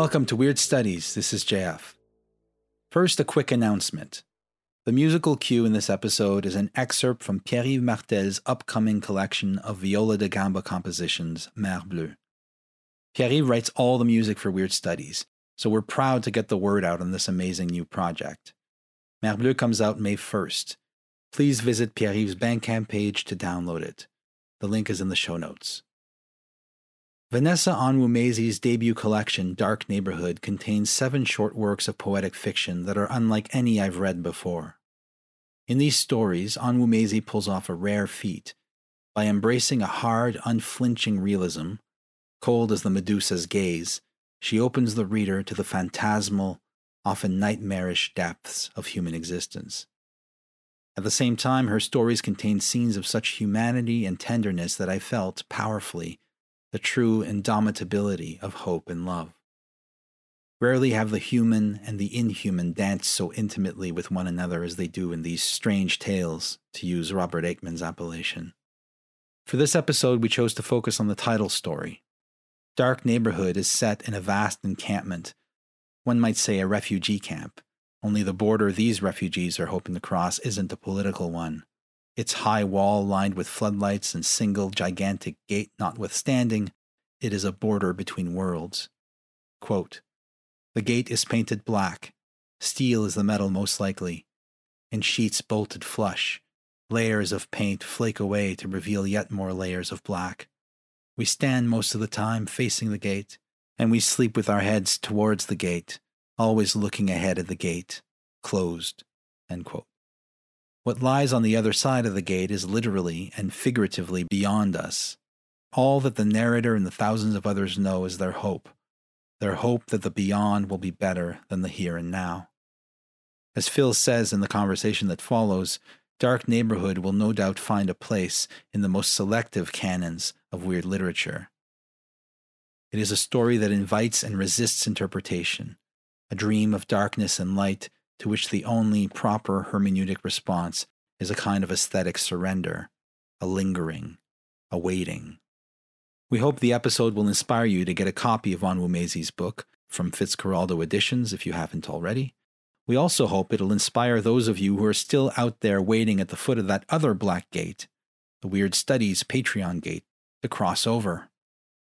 Welcome to Weird Studies. This is JF. First, a quick announcement. The musical cue in this episode is an excerpt from Pierre-Yves Martel's upcoming collection of viola da gamba compositions, Mer Bleue. Pierre-Yves writes all the music for Weird Studies, so we're proud to get the word out on this amazing new project. Mer Bleue comes out May 1st. Please visit Pierre-Yves' Bandcamp page to download it. The link is in the show notes. Vanessa Onwuemezi's debut collection, Dark Neighborhood, contains seven short works of poetic fiction that are unlike any I've read before. In these stories, Onwuemezi pulls off a rare feat. By embracing a hard, unflinching realism, cold as the Medusa's gaze, she opens the reader to the phantasmal, often nightmarish depths of human existence. At the same time, her stories contain scenes of such humanity and tenderness that I felt powerfully the true indomitability of hope and love. Rarely have the human and the inhuman danced so intimately with one another as they do in these strange tales, to use Robert Aickman's appellation. For this episode, we chose to focus on the title story. Dark Neighborhood is set in a vast encampment, one might say a refugee camp, only the border these refugees are hoping to cross isn't a political one, its high wall lined with floodlights and single gigantic gate notwithstanding, it is a border between worlds. Quote, the gate is painted black. Steel is the metal most likely. In sheets bolted flush, layers of paint flake away to reveal yet more layers of black. We stand most of the time facing the gate, and we sleep with our heads towards the gate, always looking ahead of the gate, closed. What lies on the other side of the gate is literally and figuratively beyond us. All that the narrator and the thousands of others know is their hope, their hope that the beyond will be better than the here and now. As Phil says in the conversation that follows, Dark Neighborhood will no doubt find a place in the most selective canons of weird literature. It is a story that invites and resists interpretation, a dream of darkness and light to which the only proper hermeneutic response is a kind of aesthetic surrender, a lingering, a waiting. We hope the episode will inspire you to get a copy of Onwuemezi's book from Fitzcarraldo Editions if you haven't already. We also hope it'll inspire those of you who are still out there waiting at the foot of that other black gate, the Weird Studies Patreon gate, to cross over.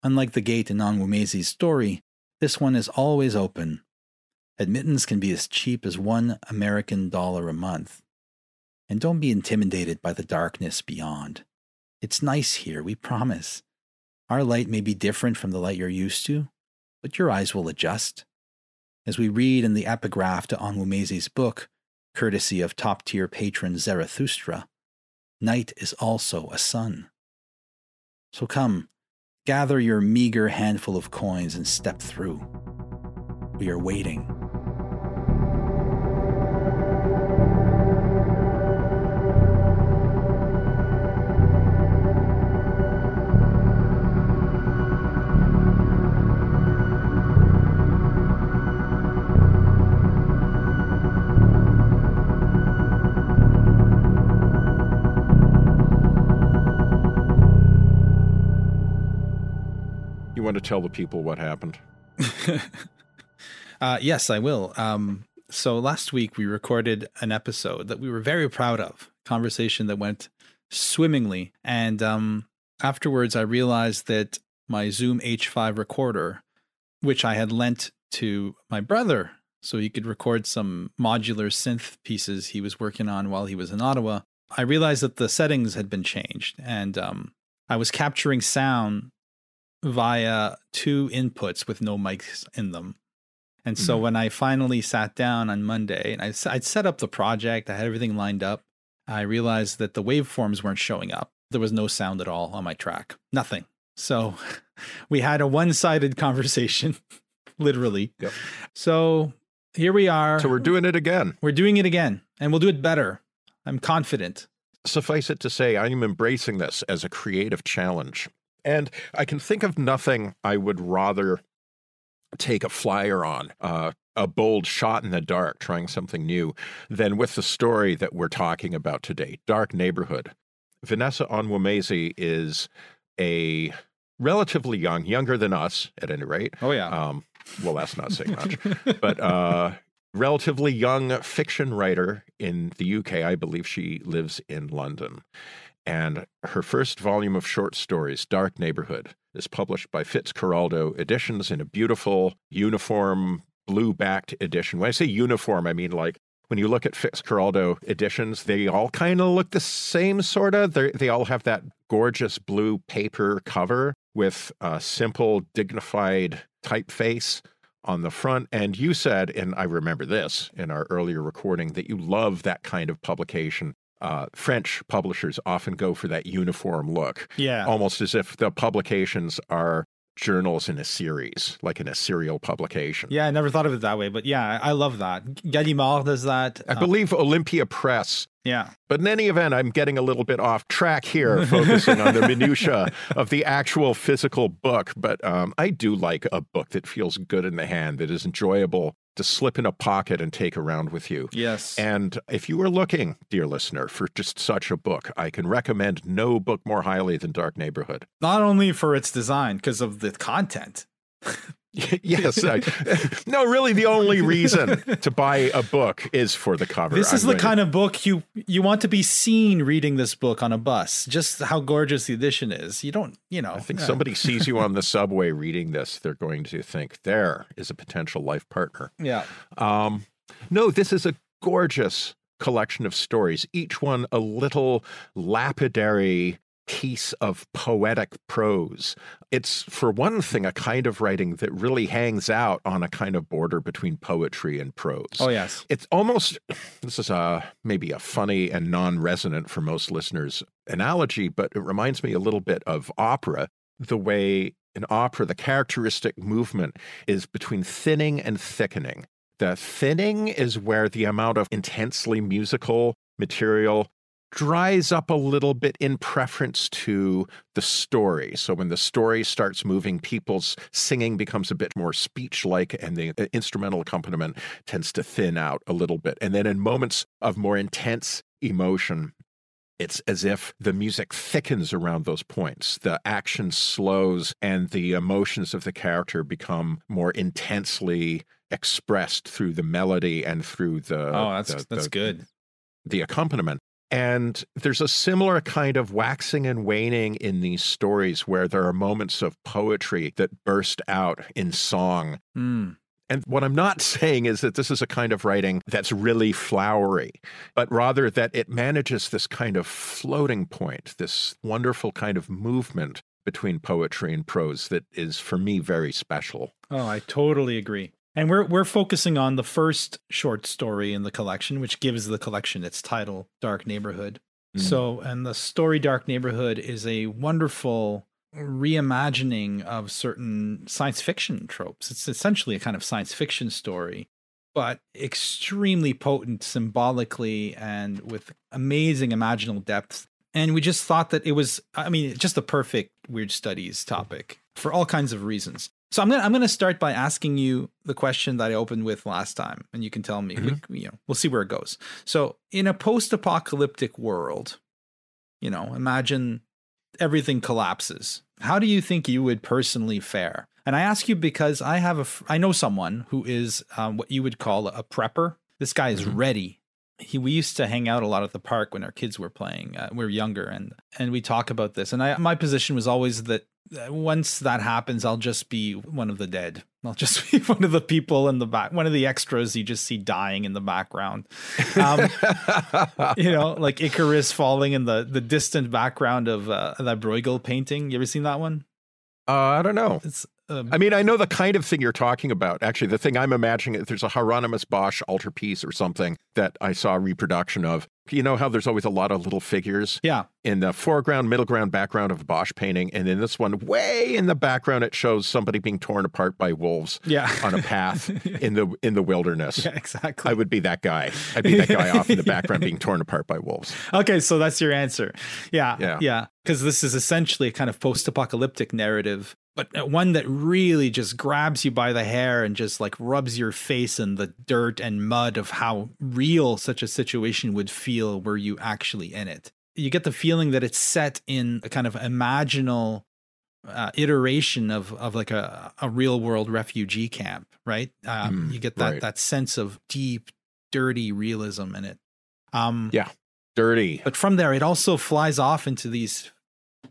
Unlike the gate in Onwuemezi's story, this one is always open, Admittance can be as cheap as one American dollar a month. And don't be intimidated by the darkness beyond. It's nice here, we promise. Our light may be different from the light you're used to, but your eyes will adjust. As we read in the epigraph to Onwuemezi's book, courtesy of top tier patron Zarathustra, night is also a sun. So come, gather your meager handful of coins and step through. We are waiting. Tell the people what happened? uh, yes, I will. Um, so last week we recorded an episode that we were very proud of, conversation that went swimmingly. And um, afterwards, I realized that my Zoom H5 recorder, which I had lent to my brother so he could record some modular synth pieces he was working on while he was in Ottawa, I realized that the settings had been changed and um, I was capturing sound via two inputs with no mics in them. And so mm-hmm. when I finally sat down on Monday and I, I'd set up the project, I had everything lined up, I realized that the waveforms weren't showing up. there was no sound at all on my track. Nothing. So we had a one sided conversation, literally. Yep. So here we are. So we're doing it again. We're doing it again, and we'll do it better. I'm confident. Suffice it to say, I'm embracing this as a creative challenge. And I can think of nothing I would rather take a flyer on, uh, a bold shot in the dark, trying something new, than with the story that we're talking about today Dark Neighborhood. Vanessa Onwuemezi is a relatively young, younger than us at any rate. Oh, yeah. Um, well, that's not saying much, but uh, relatively young fiction writer in the UK. I believe she lives in London. And her first volume of short stories, Dark Neighborhood, is published by Fitzcarraldo Editions in a beautiful uniform blue backed edition. When I say uniform, I mean like when you look at Fitzcarraldo editions, they all kind of look the same, sort of. They all have that gorgeous blue paper cover with a simple, dignified typeface on the front. And you said, and I remember this in our earlier recording, that you love that kind of publication. Uh, French publishers often go for that uniform look. Yeah. Almost as if the publications are journals in a series, like in a serial publication. Yeah, I never thought of it that way, but yeah, I love that. Gallimard does that. I uh, believe Olympia Press. Yeah. But in any event, I'm getting a little bit off track here, focusing on the minutia of the actual physical book. But um, I do like a book that feels good in the hand, that is enjoyable to slip in a pocket and take around with you. Yes. And if you are looking, dear listener, for just such a book, I can recommend no book more highly than Dark Neighborhood. Not only for its design, because of the content. yes. I, no, really, the only reason to buy a book is for the cover. This is I'm the kind of book you you want to be seen reading this book on a bus. Just how gorgeous the edition is. You don't, you know. I think somebody sees you on the subway reading this, they're going to think there is a potential life partner. Yeah. Um, no, this is a gorgeous collection of stories, each one a little lapidary piece of poetic prose. It's, for one thing, a kind of writing that really hangs out on a kind of border between poetry and prose. Oh, yes. It's almost, this is a, maybe a funny and non resonant for most listeners analogy, but it reminds me a little bit of opera, the way in opera, the characteristic movement is between thinning and thickening. The thinning is where the amount of intensely musical material dries up a little bit in preference to the story. So when the story starts moving, people's singing becomes a bit more speech like, and the uh, instrumental accompaniment tends to thin out a little bit. And then in moments of more intense emotion, it's as if the music thickens around those points. The action slows and the emotions of the character become more intensely expressed through the melody and through the Oh, that's the, that's the, good. The accompaniment. And there's a similar kind of waxing and waning in these stories where there are moments of poetry that burst out in song. Mm. And what I'm not saying is that this is a kind of writing that's really flowery, but rather that it manages this kind of floating point, this wonderful kind of movement between poetry and prose that is, for me, very special. Oh, I totally agree. And we're we're focusing on the first short story in the collection, which gives the collection its title, Dark Neighborhood. Mm. So, and the story Dark Neighborhood is a wonderful reimagining of certain science fiction tropes. It's essentially a kind of science fiction story, but extremely potent symbolically and with amazing imaginal depth. And we just thought that it was, I mean, just the perfect weird studies topic for all kinds of reasons. So I'm gonna I'm gonna start by asking you the question that I opened with last time, and you can tell me. Mm-hmm. We, you know, we'll see where it goes. So in a post-apocalyptic world, you know, imagine everything collapses. How do you think you would personally fare? And I ask you because I have a I know someone who is um, what you would call a prepper. This guy is mm-hmm. ready. He, we used to hang out a lot at the park when our kids were playing. Uh, we were younger, and and we talk about this. And I, my position was always that once that happens, I'll just be one of the dead. I'll just be one of the people in the back, one of the extras you just see dying in the background. Um, you know, like Icarus falling in the the distant background of uh, that Bruegel painting. You ever seen that one? Uh, I don't know. It's. Um, I mean, I know the kind of thing you're talking about. Actually, the thing I'm imagining, there's a Hieronymus Bosch altarpiece or something that I saw a reproduction of You know how there's always a lot of little figures Yeah. in the foreground, middle ground, background of a Bosch painting, and in this one, way in the background, it shows somebody being torn apart by wolves Yeah. on a path in the in the wilderness. yeah, exactly. I would be that guy. I'd be that guy off in the background being torn apart by wolves. Okay, so that's your answer. Yeah. Yeah. Yeah. Because this is essentially a kind of post apocalyptic narrative, but uh, one that really just grabs you by the hair and just like rubs your face in the dirt and mud of how real such a situation would feel were you actually in it. You get the feeling that it's set in a kind of imaginal uh, iteration of of like a, a real world refugee camp, right? Um, Mm, you get that right. that sense of deep, dirty realism in it. Um, Yeah. Dirty. but from there, it also flies off into these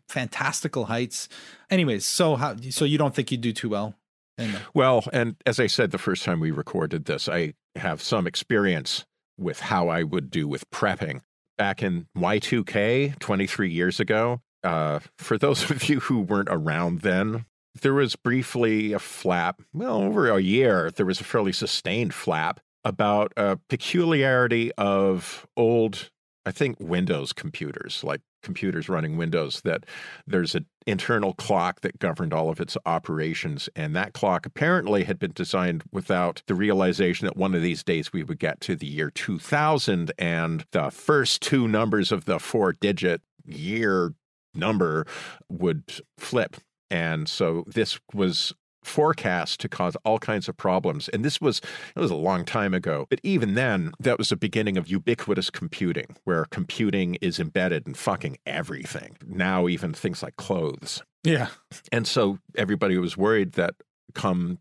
fantastical heights. Anyways, so how? So you don't think you do too well? the- Well, and as I said the first time we recorded this, I have some experience with how I would do with prepping. Back in Y2K 23 years ago, uh, for those of you who weren't around then, there was briefly a flap, well, over a year, there was a fairly sustained flap about a peculiarity of old, I think, Windows computers, like computers running Windows, that there's an internal clock that governed all of its operations. And that clock apparently had been designed without the realization that one of these days we would get to the year 2000 and the first two numbers of the four digit year number would flip. And so this was forecast to cause all kinds of problems. And this was it was a long time ago. But even then, that was the beginning of ubiquitous computing, where computing is embedded in fucking everything. Now even things like clothes. yeah, And so everybody was worried that come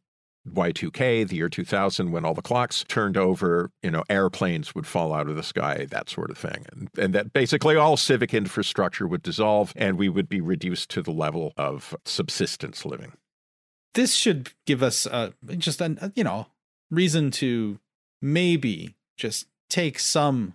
Y2K, the year 2000, when all the clocks turned over, you know, airplanes would fall out of the sky, that sort of thing. And, and that basically all civic infrastructure would dissolve and we would be reduced to the level of subsistence living. This should give us uh, just an uh, you know reason to maybe just take some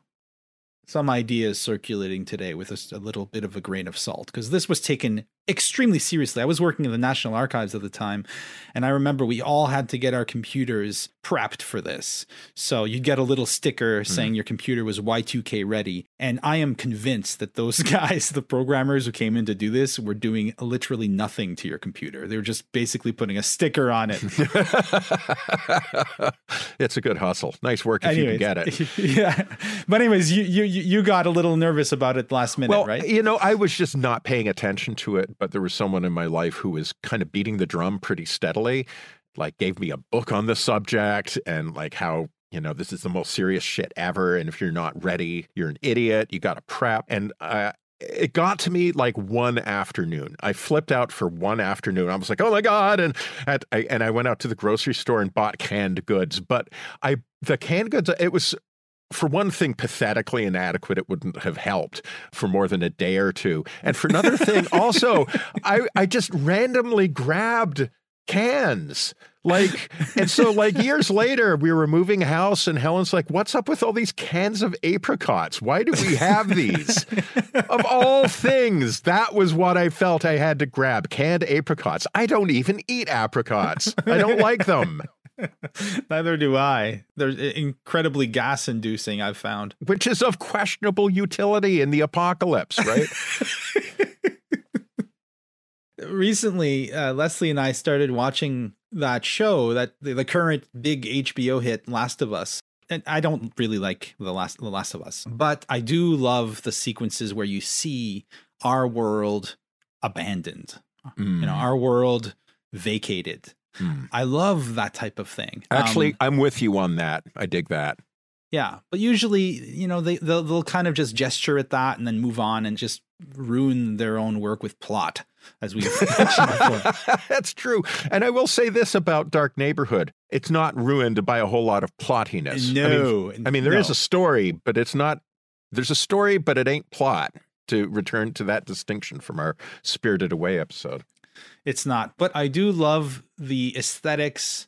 some ideas circulating today with a little bit of a grain of salt because this was taken extremely seriously. I was working in the National Archives at the time, and I remember we all had to get our computers prepped for this. So you'd get a little sticker hmm. saying your computer was Y2K ready. And I am convinced that those guys, the programmers who came in to do this, were doing literally nothing to your computer. They were just basically putting a sticker on it. it's a good hustle. Nice work if you can get it. yeah. But anyways, you you you you got a little nervous about it last minute, well, right? you know, I was just not paying attention to it, but there was someone in my life who was kind of beating the drum pretty steadily, like gave me a book on the subject and like how, you know, this is the most serious shit ever. And if you're not ready, you're an idiot. You got to prep. And uh, it got to me like one afternoon. I flipped out for one afternoon. I was like, "Oh my god!" And at, I, and I went out to the grocery store and bought canned goods. But I the canned goods it was for one thing, pathetically inadequate. It wouldn't have helped for more than a day or two. And for another thing, also, I, I just randomly grabbed cans. Like, and so like years later, we were moving house, and Helen's like, What's up with all these cans of apricots? Why do we have these? of all things, that was what I felt I had to grab canned apricots. I don't even eat apricots, I don't like them. Neither do I. They're incredibly gas inducing, I've found. which is of questionable utility in the apocalypse, right? Recently, uh, Leslie and I started watching that show, that the, the current big HBO hit, Last of Us. And I don't really like the last the Last of Us, but I do love the sequences where you see our world abandoned. You know, our world vacated. Mm. I love that type of thing. Actually, Um, I'm with you on that. I dig that. Yeah, but usually, you know, they they'll, they'll kind of just gesture at that and then move on and just ruin their own work with plot, as we mentioned before. That's true. And I will say this about Dark Neighborhood. It's not ruined by a whole lot of plottiness. I mean, No, I mean, there is no. a story, but it's not there's a story, but it ain't plot. To return to that distinction from our Spirited Away episode. It's not, but I do love the aesthetics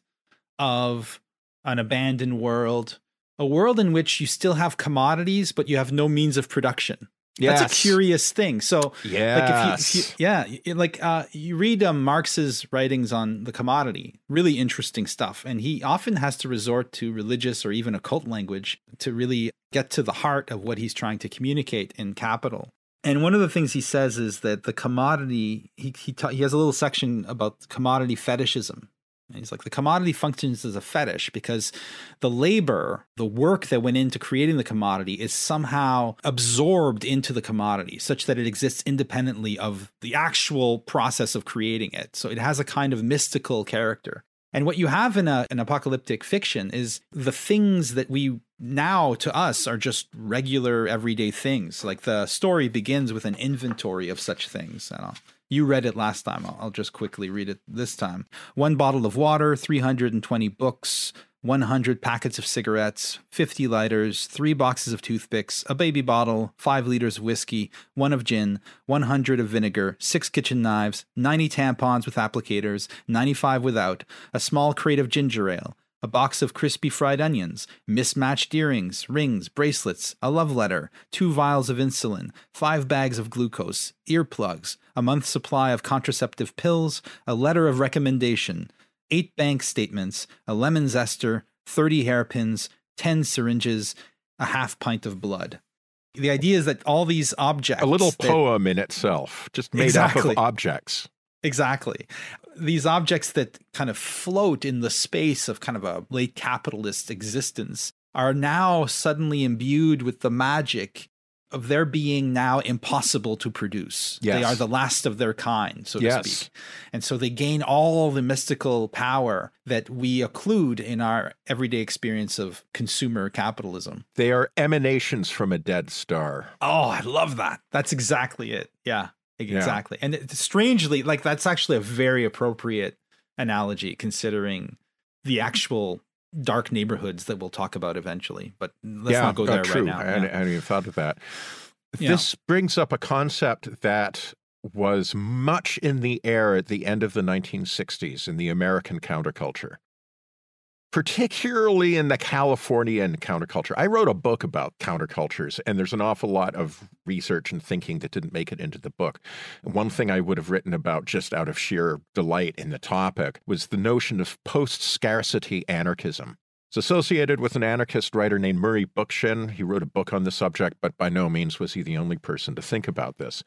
of an abandoned world, a world in which you still have commodities, but you have no means of production. That's a curious thing. So, Yes. like if you, if you yeah, like uh, you read um, Marx's writings on the commodity, really interesting stuff, and he often has to resort to religious or even occult language to really get to the heart of what he's trying to communicate in Capital. And one of the things he says is that the commodity he he, ta- he has a little section about commodity fetishism. And he's like the commodity functions as a fetish because the labor, the work that went into creating the commodity is somehow absorbed into the commodity such that it exists independently of the actual process of creating it. So it has a kind of mystical character. And what you have in a, an apocalyptic fiction is the things that we now to us are just regular everyday things. Like the story begins with an inventory of such things. And I'll, you read it last time. I'll, I'll just quickly read it this time. One bottle of water, 320 books, 100 packets of cigarettes, 50 lighters, three boxes of toothpicks, a baby bottle, five liters of whiskey, one of gin, 100 of vinegar, six kitchen knives, 90 tampons with applicators, 95 without, a small crate of ginger ale, a box of crispy fried onions, mismatched earrings, rings, bracelets, a love letter, two vials of insulin, five bags of glucose, earplugs, a month's supply of contraceptive pills, a letter of recommendation, eight bank statements, a lemon zester, 30 hairpins, 10 syringes, a half pint of blood. The idea is that all these objects. a little that- poem in itself, just made Exactly. up of objects. Exactly. These objects that kind of float in the space of kind of a late capitalist existence are now suddenly imbued with the magic of their being now impossible to produce. They are the last of their kind, so to Yes. speak. And so they gain all the mystical power that we occlude in our everyday experience of consumer capitalism. They are emanations from a dead star. Oh, I love that. That's exactly it. Yeah, exactly. And it, strangely, like that's actually a very appropriate analogy considering the actual dark neighborhoods that we'll talk about eventually. But let's yeah, not go uh, there true. right now. I, Yeah. hadn't- I hadn't even thought of that. This brings up a concept that was much in the air at the end of the 1960s in the American counterculture, particularly in the Californian counterculture. I wrote a book about countercultures, and there's an awful lot of research and thinking that didn't make it into the book. One thing I would have written about just out of sheer delight in the topic was the notion of post scarcity anarchism. It's associated with an anarchist writer named Murray Bookchin. He wrote a book on the subject, but by no means was he the only person to think about this.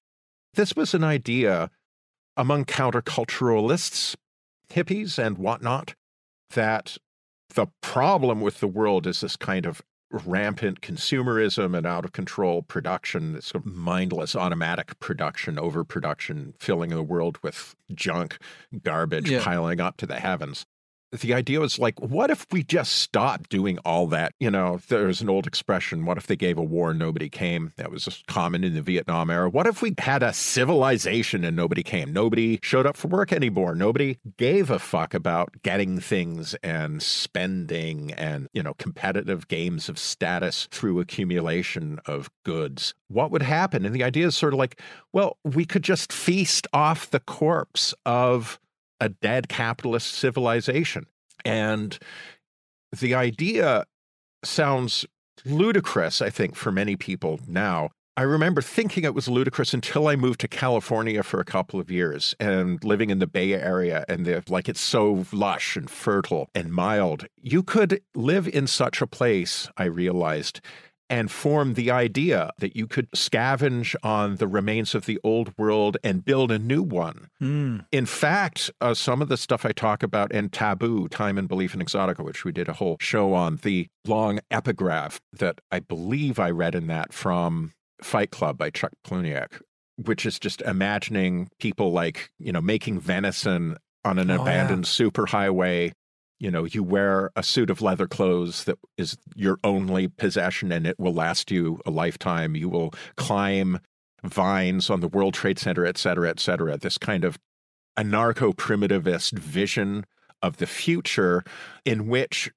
This was an idea among counterculturalists, hippies, and whatnot, that the problem with the world is this kind of rampant consumerism and out of control production, this sort of mindless automatic production, overproduction, filling the world with junk, garbage Yeah. piling up to the heavens. The idea was like, what if we just stopped doing all that? You know, there's an old expression, what if they gave a war and nobody came? That was just common in the Vietnam era. What if we had a civilization and nobody came? Nobody showed up for work anymore. Nobody gave a fuck about getting things and spending and, you know, competitive games of status through accumulation of goods. What would happen? And the idea is sort of like, well, we could just feast off the corpse of a dead capitalist civilization. And the idea sounds ludicrous, I think, for many people now. I remember thinking it was ludicrous until I moved to California for a couple of years and living in the Bay Area and the, like it's so lush and fertile and mild. You could live in such a place, I realized, and form the idea that you could scavenge on the remains of the old world and build a new one. Mm. In fact, uh, some of the stuff I talk about in Taboo, Time and Belief in Exotica, which we did a whole show on, the long epigraph that I believe I read in that from Fight Club by Chuck Palahniuk, which is just imagining people like, you know, making venison on an Oh, yeah. abandoned superhighway. You know, you wear a suit of leather clothes that is your only possession and it will last you a lifetime. You will climb vines on the World Trade Center, et cetera, et cetera. This kind of anarcho primitivist vision of the future in which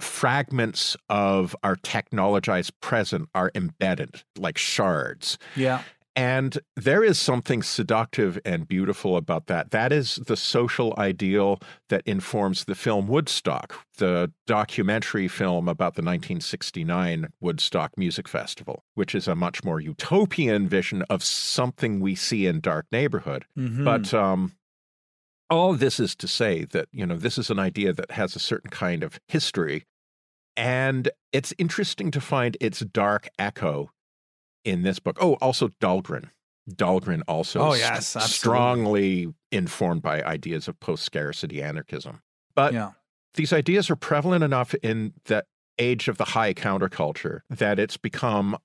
fragments of our technologized present are embedded like shards. Yeah. And there is something seductive and beautiful about that. That is the social ideal that informs the film Woodstock, the documentary film about the 1969 Woodstock Music Festival, which is a much more utopian vision of something we see in Dark Neighborhood. Mhm. But um, all this is to say that, you know, this is an idea that has a certain kind of history. And it's interesting to find its dark echo in this book. Oh, also Dhalgren. Dhalgren also Oh, yes, absolutely. strongly informed by ideas of post scarcity anarchism. But yeah. these ideas are prevalent enough in the age of the high counterculture that it's become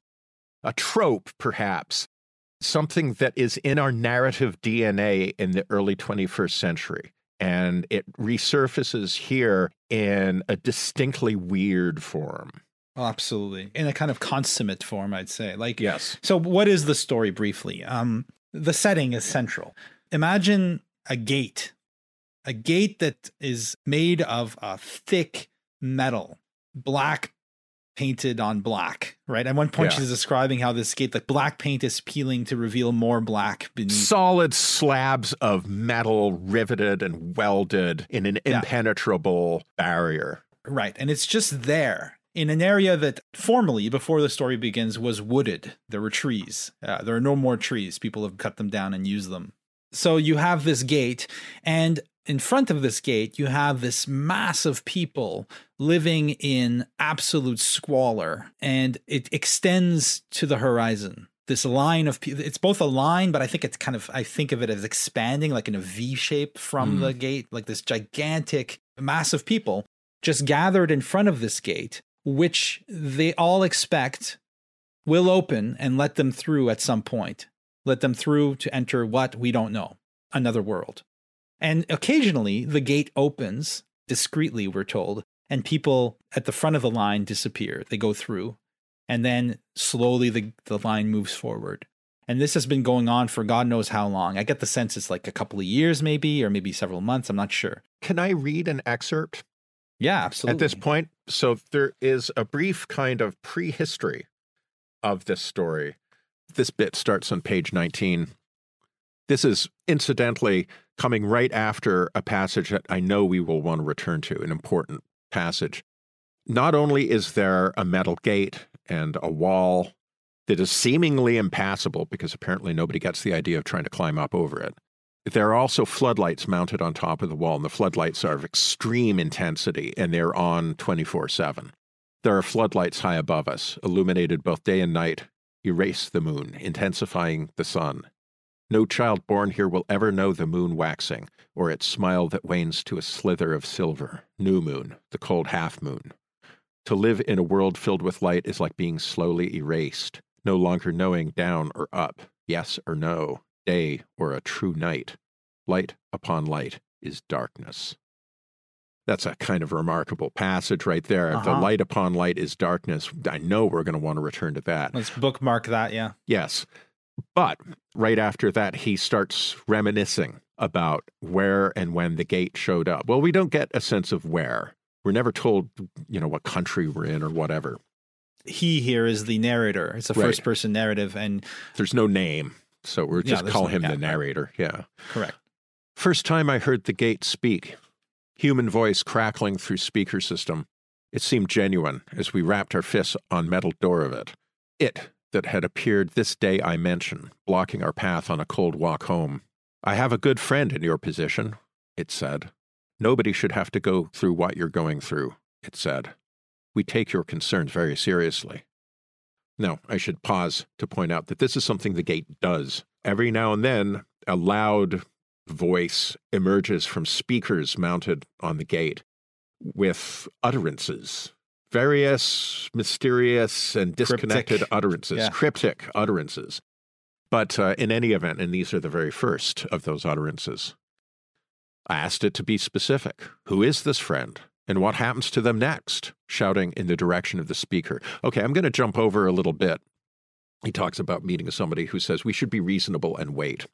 a trope, perhaps, something that is in our narrative DNA in the early 21st century. And it resurfaces here in a distinctly weird form. Oh, absolutely. In a kind of consummate form, I'd say. Like, Yes. So, what is the story briefly? Um, the setting is central. Imagine a gate, a gate that is made of a thick metal, black painted on black, right? At one point, Yeah. she's describing how this gate, the black paint is peeling to reveal more black beneath. Solid slabs of metal riveted and welded in an Yeah. impenetrable barrier. Right. And it's just there in an area that formerly, before the story begins, was wooded. There were trees. Uh, there are no more trees. People have cut them down and used them. So you have this gate, and in front of this gate, you have this mass of people living in absolute squalor, and it extends to the horizon. This line of people, it's both a line, but I think it's kind of, I think of it as expanding like in a V shape from Mm. the gate, like this gigantic mass of people just gathered in front of this gate, which they all expect will open and let them through at some point. Let them through to enter what we don't know, another world. And occasionally the gate opens discreetly, we're told, and people at the front of the line disappear. They go through, and then slowly the, the line moves forward. And this has been going on for God knows how long. I get the sense it's like a couple of years, maybe, or maybe several months. I'm not sure. Can I read an excerpt Yeah, absolutely. at this point. So there is a brief kind of prehistory of this story. This bit starts on page 19. This is incidentally coming right after a passage that I know we will want to return to, an important passage. Not only is there a metal gate and a wall that is seemingly impassable because apparently nobody gets the idea of trying to climb up over it. There are also floodlights mounted on top of the wall, and the floodlights are of extreme intensity and they're on 24 7. There are floodlights high above us, illuminated both day and night, erase the moon, intensifying the sun. No child born here will ever know the moon waxing, or its smile that wanes to a slither of silver. New moon, the cold half moon. To live in a world filled with light is like being slowly erased, no longer knowing down or up, yes or no, day or a true night. Light upon light is darkness. That's a kind of remarkable passage right there. The Uh-huh. light upon light is darkness. I know we're going to want to return to that. Let's bookmark that. Yeah. Yes. But right after that, he starts reminiscing about where and when the gate showed up. Well, we don't get a sense of where. We're never told, you know, what country we're in or whatever. He here is the narrator. It's a Right. first person narrative. And There's no name. So we're just there's call him yeah, the narrator. Yeah. correct. First time I heard the gate speak, human voice crackling through speaker system. It seemed genuine as we rapped our fists on metal door of it. It that had appeared this day I mention, blocking our path on a cold walk home. I have a good friend in your position, it said. Nobody should have to go through what you're going through, it said. We take your concerns very seriously. Now, I should pause to point out that this is something the gate does. Every now and then, a loud voice emerges from speakers mounted on the gate with utterances, various mysterious and disconnected Cryptic. utterances, Yeah. cryptic utterances. But uh, in any event, and these are the very first of those utterances, I asked it to be specific. Who is this friend? And what happens to them next? Shouting in the direction of the speaker. Okay, I'm going to jump over a little bit. He talks about meeting somebody who says we should be reasonable and wait.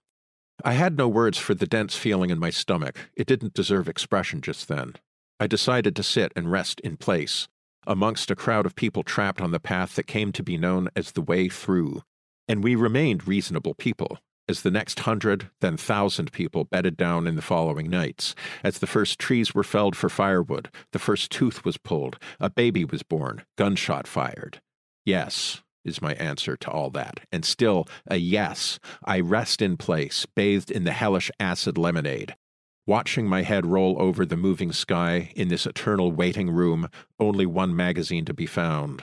I had no words for the dense feeling in my stomach. It didn't deserve expression just then. I decided to sit and rest in place, amongst a crowd of people trapped on the path that came to be known as the way through. And we remained reasonable people as the next hundred, then thousand people bedded down in the following nights, as the first trees were felled for firewood, the first tooth was pulled, a baby was born, gunshot fired. Yes, is my answer to all that. And still, a yes. I rest in place, bathed in the hellish acid lemonade, watching my head roll over the moving sky in this eternal waiting room, only one magazine to be found.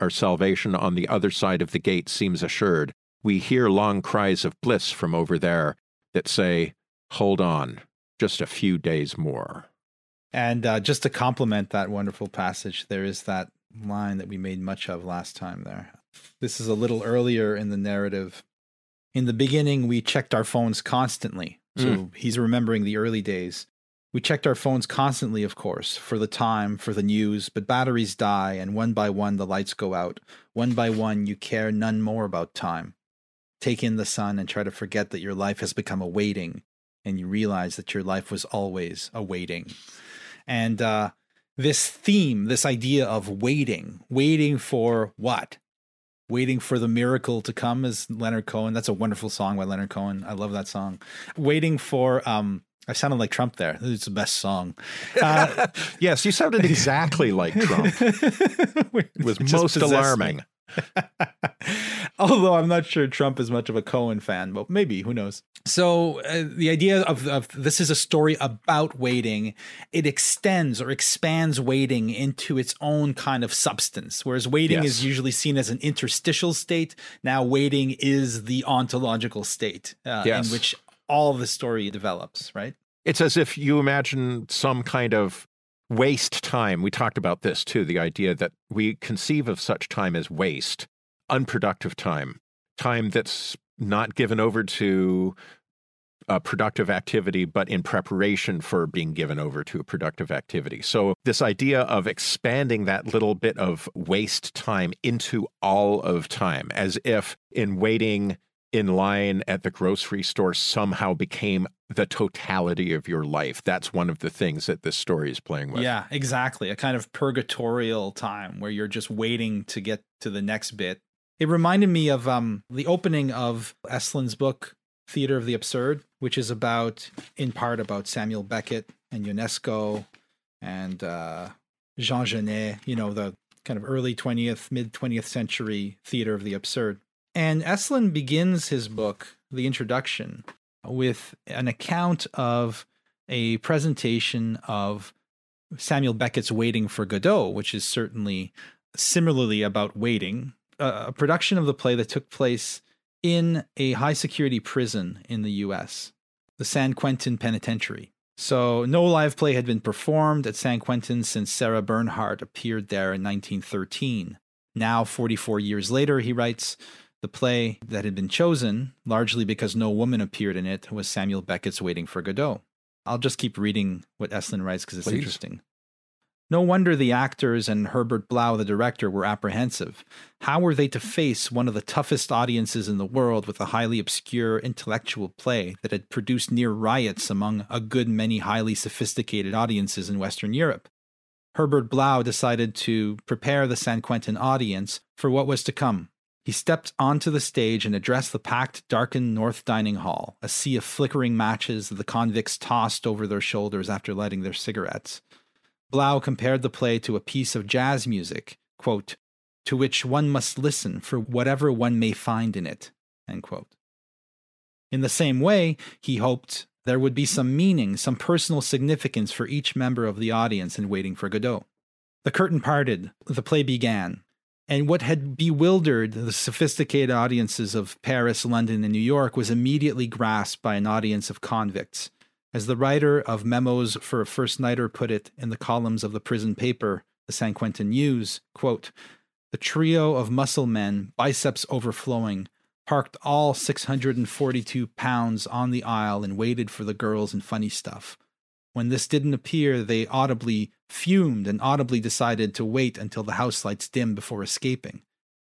Our salvation on the other side of the gate seems assured, we hear long cries of bliss from over there that say, Hold on, just a few days more. And uh, just to complement that wonderful passage, there is that line that we made much of last time there. This is a little earlier in the narrative. In the beginning, we checked our phones constantly. So mm. he's remembering the early days. We checked our phones constantly, of course, for the time, for the news, but batteries die, and one by one the lights go out. One by one, you care none more about time take in the sun and try to forget that your life has become a waiting and you realize that your life was always a waiting. And uh, this theme, this idea of waiting, waiting for what? Waiting for the miracle to come is Leonard Cohen. That's a wonderful song by Leonard Cohen. I love that song. Waiting for um I sounded like Trump there. It's the best song. Uh, yes, you sounded exactly like Trump. it was most alarming. Although I'm not sure Trump is much of a Cohen fan, but maybe, who knows? So uh, the idea of, of this is a story about waiting. It extends or expands waiting into its own kind of substance. Whereas waiting yes. is usually seen as an interstitial state. Now waiting is the ontological state uh, yes. in which all the story develops, right? It's as if you imagine some kind of waste time. We talked about this too the idea that we conceive of such time as waste, unproductive time, time that's not given over to a productive activity, but in preparation for being given over to a productive activity. So, this idea of expanding that little bit of waste time into all of time, as if in waiting in line at the grocery store somehow became the totality of your life. That's one of the things that this story is playing with. Yeah, exactly. A kind of purgatorial time where you're just waiting to get to the next bit. It reminded me of um, the opening of Esslin's book, Theater of the Absurd, which is about, in part, about Samuel Beckett and Ionesco and uh, Jean Genet, you know, the kind of early 20th, mid 20th century theater of the absurd. And Esslin begins his book, the introduction, with an account of a presentation of Samuel Beckett's Waiting for Godot, which is certainly similarly about waiting, a production of the play that took place in a high security prison in the US, the San Quentin Penitentiary. So, no live play had been performed at San Quentin since Sarah Bernhardt appeared there in 1913. Now, 44 years later, he writes, the play that had been chosen, largely because no woman appeared in it, was Samuel Beckett's Waiting for Godot. I'll just keep reading what Esslin writes because it's Please. interesting. No wonder the actors and Herbert Blau, the director, were apprehensive. How were they to face one of the toughest audiences in the world with a highly obscure intellectual play that had produced near riots among a good many highly sophisticated audiences in Western Europe? Herbert Blau decided to prepare the San Quentin audience for what was to come he stepped onto the stage and addressed the packed, darkened North Dining Hall, a sea of flickering matches that the convicts tossed over their shoulders after lighting their cigarettes. Blau compared the play to a piece of jazz music, quote, to which one must listen for whatever one may find in it. In the same way, he hoped there would be some meaning, some personal significance for each member of the audience in Waiting for Godot. The curtain parted, the play began, and what had bewildered the sophisticated audiences of Paris, London, and New York was immediately grasped by an audience of convicts. As the writer of Memos for a First Nighter put it in the columns of the prison paper, the San Quentin News, quote, the trio of muscle men, biceps overflowing, parked all 642 pounds on the aisle and waited for the girls and funny stuff. When this didn't appear, they audibly fumed and audibly decided to wait until the house lights dimmed before escaping.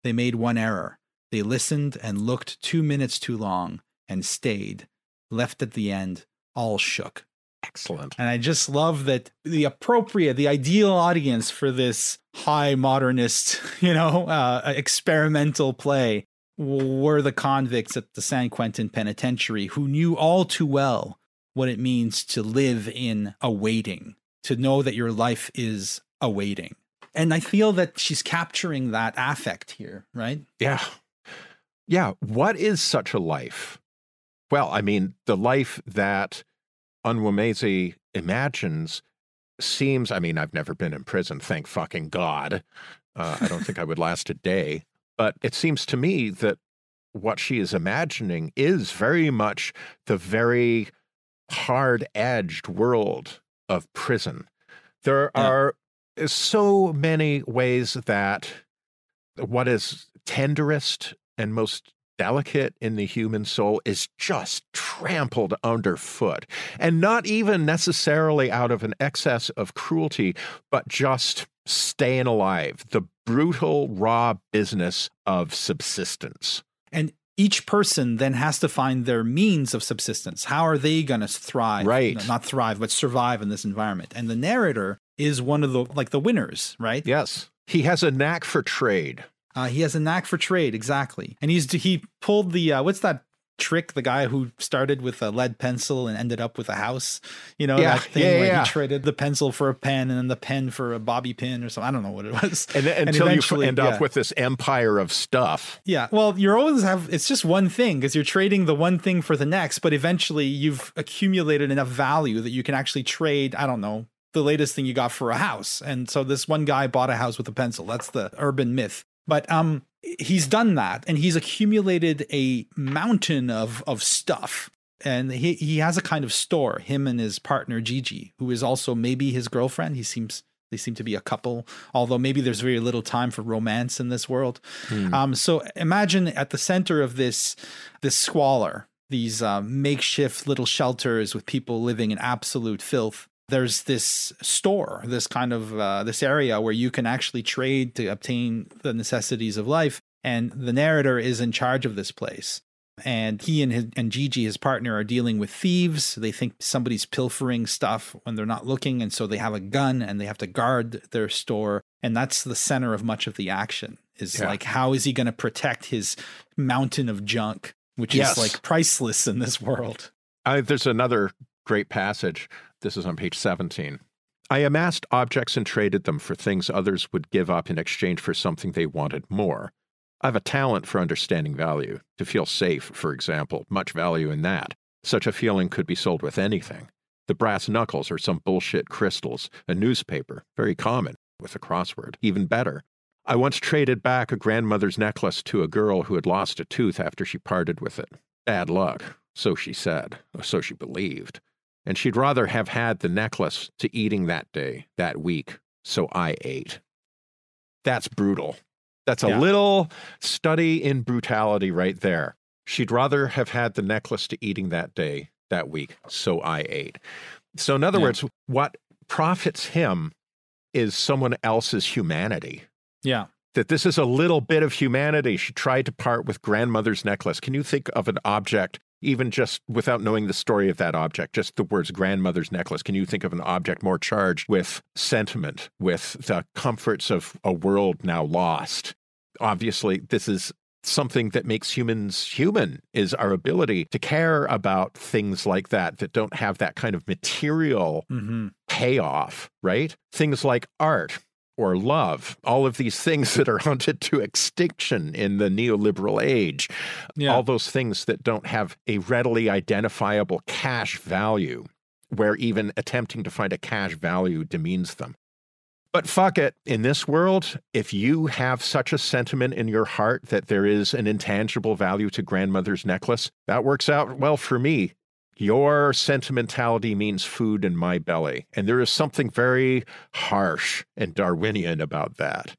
They made one error. They listened and looked two minutes too long and stayed, left at the end, all shook. Excellent. And I just love that the appropriate, the ideal audience for this high modernist, you know, uh, experimental play were the convicts at the San Quentin Penitentiary who knew all too well what it means to live in awaiting, to know that your life is awaiting. And I feel that she's capturing that affect here, right? Yeah. Yeah. What is such a life? Well, I mean, the life that Onwuemezi imagines seems, I mean, I've never been in prison, thank fucking God. Uh, I don't think I would last a day. But it seems to me that what she is imagining is very much the very hard edged world of prison. There yeah. are so many ways that what is tenderest and most delicate in the human soul is just trampled underfoot. And not even necessarily out of an excess of cruelty, but just staying alive, the brutal, raw business of subsistence. And each person then has to find their means of subsistence. How are they going to thrive? Right. Not thrive, but survive in this environment. And the narrator is one of the like the winners, right? Yes. He has a knack for trade. Uh, he has a knack for trade, exactly. And he's he pulled the uh, what's that trick? The guy who started with a lead pencil and ended up with a house. You know yeah, that thing yeah, where yeah. he traded the pencil for a pen and then the pen for a bobby pin or something. I don't know what it was. And, and until you end up with this empire of stuff. Yeah. Well, you're always have it's just one thing because you're trading the one thing for the next, but eventually you've accumulated enough value that you can actually trade. I don't know the latest thing you got for a house. And so this one guy bought a house with a pencil. That's the urban myth. But um he's done that and he's accumulated a mountain of of stuff. And he he has a kind of store him and his partner Gigi who is also maybe his girlfriend. He seems they seem to be a couple although maybe there's very little time for romance in this world. Hmm. um so imagine at the center of this this squalor these uh, makeshift little shelters with people living in absolute filth there's this store, this kind of uh, this area where you can actually trade to obtain the necessities of life, and the narrator is in charge of this place. And he and his, and Gigi, his partner, are dealing with thieves. They think somebody's pilfering stuff when they're not looking, and so they have a gun and they have to guard their store. And that's the center of much of the action. Is Yeah. like how is he going to protect his mountain of junk, which Yes. is like priceless in this world. I, there's another great passage. This is on page 17. I amassed objects and traded them for things others would give up in exchange for something they wanted more. I have a talent for understanding value. To feel safe, for example, much value in that. Such a feeling could be sold with anything. The brass knuckles or some bullshit crystals, a newspaper, very common, with a crossword, even better. I once traded back a grandmother's necklace to a girl who had lost a tooth after she parted with it. Bad luck, so she said, so she believed. And she'd rather have had the necklace to eating that day, that week, so I ate. That's brutal. That's a Yeah. little study in brutality right there. She'd rather have had the necklace to eating that day, that week, so I ate. So, in other Yeah. words, what profits him is someone else's humanity Yeah. that this is a little bit of humanity. She tried to part with grandmother's necklace. Can you think of an object, even just without knowing the story of that object, just the words grandmother's necklace? Can you think of an object more charged with sentiment, with the comforts of a world now lost? Obviously, this is something that makes humans human is our ability to care about things like that that don't have that kind of material Mm-hmm. payoff, right? Things like art or love, all of these things that are hunted to extinction in the neoliberal age, Yeah. all those things that don't have a readily identifiable cash value, where even attempting to find a cash value demeans them. But fuck it, in this world, if you have such a sentiment in your heart that there is an intangible value to grandmother's necklace, that works out well for me. Your sentimentality means food in my belly. And there is something very harsh and Darwinian about that.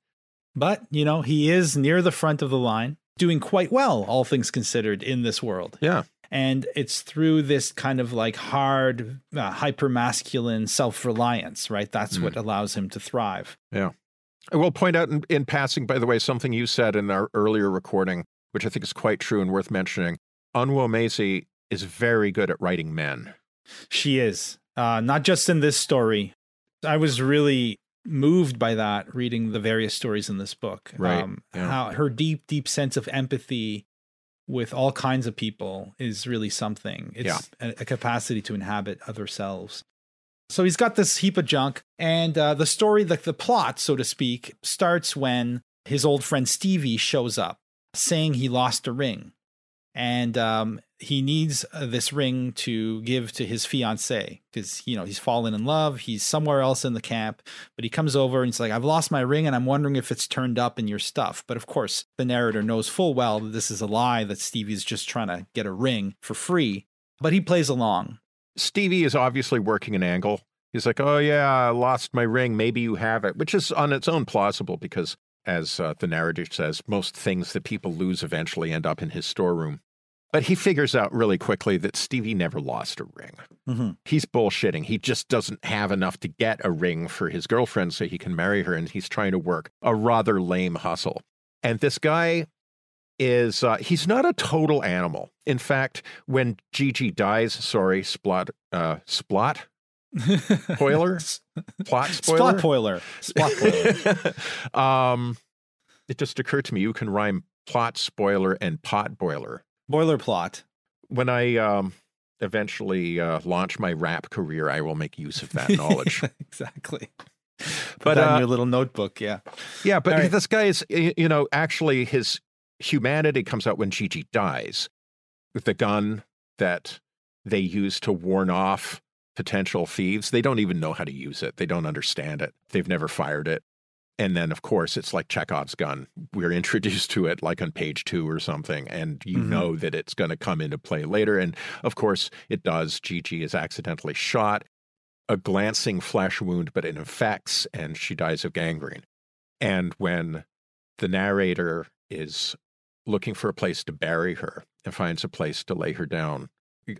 But, you know, he is near the front of the line, doing quite well, all things considered, in this world. Yeah. And it's through this kind of like hard, uh, hyper masculine self reliance, right? That's what allows him to thrive. Yeah. I will point out in, in passing, by the way, something you said in our earlier recording, which I think is quite true and worth mentioning. Onwuemezi is very good at writing men. She is, uh, not just in this story. I was really moved by that reading the various stories in this book. Um, Right, yeah. How her deep, deep sense of empathy with all kinds of people is really something. It's Yeah. a, a capacity to inhabit other selves. So he's got this heap of junk, and uh, the story, like the plot, so to speak, starts when his old friend Stevie shows up, saying he lost a ring, and um, he needs uh, this ring to give to his fiancee because you know he's fallen in love. He's somewhere else in the camp, but he comes over and he's like, "I've lost my ring, and I'm wondering if it's turned up in your stuff." But of course, the narrator knows full well that this is a lie. That Stevie's just trying to get a ring for free, but he plays along. Stevie is obviously working an angle. He's like, "Oh yeah, I lost my ring. Maybe you have it," which is on its own plausible because, as uh, the narrator says, most things that people lose eventually end up in his storeroom. But he figures out really quickly that Stevie never lost a ring. Mm-hmm. He's bullshitting. He just doesn't have enough to get a ring for his girlfriend so he can marry her, and he's trying to work a rather lame hustle. And this guy is uh, he's not a total animal. In fact, when Gigi dies, sorry, splot, uh, splot, spoiler, plot spoiler, spoiler. Spoiler. um, it just occurred to me you can rhyme plot spoiler and pot boiler. Boiler plot. When I um, eventually uh, launch my rap career, I will make use of that knowledge. exactly. Put But, in uh, your little notebook. Yeah. Yeah, but right. this guy is, you know, actually his humanity comes out when Gigi dies with the gun that they use to warn off potential thieves. They don't even know how to use it, they don't understand it, they've never fired it. And then, of course, it's like Chekhov's gun. We're introduced to it like on page two or something, and you Mhm. know that it's going to come into play later. And of course, it does. Gigi is accidentally shot, a glancing flesh wound, but it infects, and she dies of gangrene. And when the narrator is looking for a place to bury her and finds a place to lay her down,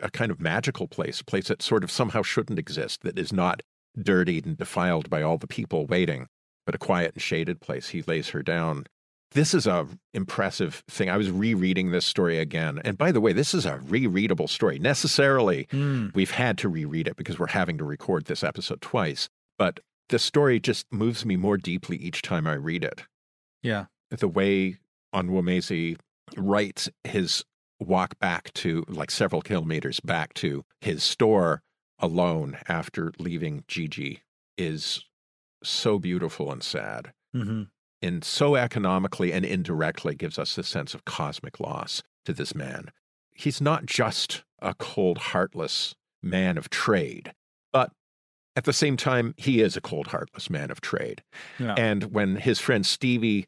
a kind of magical place, a place that sort of somehow shouldn't exist, that is not dirtied and defiled by all the people waiting, but a quiet and shaded place, he lays her down. This is a impressive thing. I was rereading this story again. And by the way, this is a rereadable story. Necessarily, Hmm. we've had to reread it because we're having to record this episode twice. But the story just moves me more deeply each time I read it. Yeah. The way Onwuemezi writes his walk back to like several kilometers back to his store alone after leaving Gigi is so beautiful and sad hmm and so economically and indirectly gives us this sense of cosmic loss to this man. He's not just a cold, heartless man of trade, but at the same time, he is a cold, heartless man of trade. Yeah. And when his friend Stevie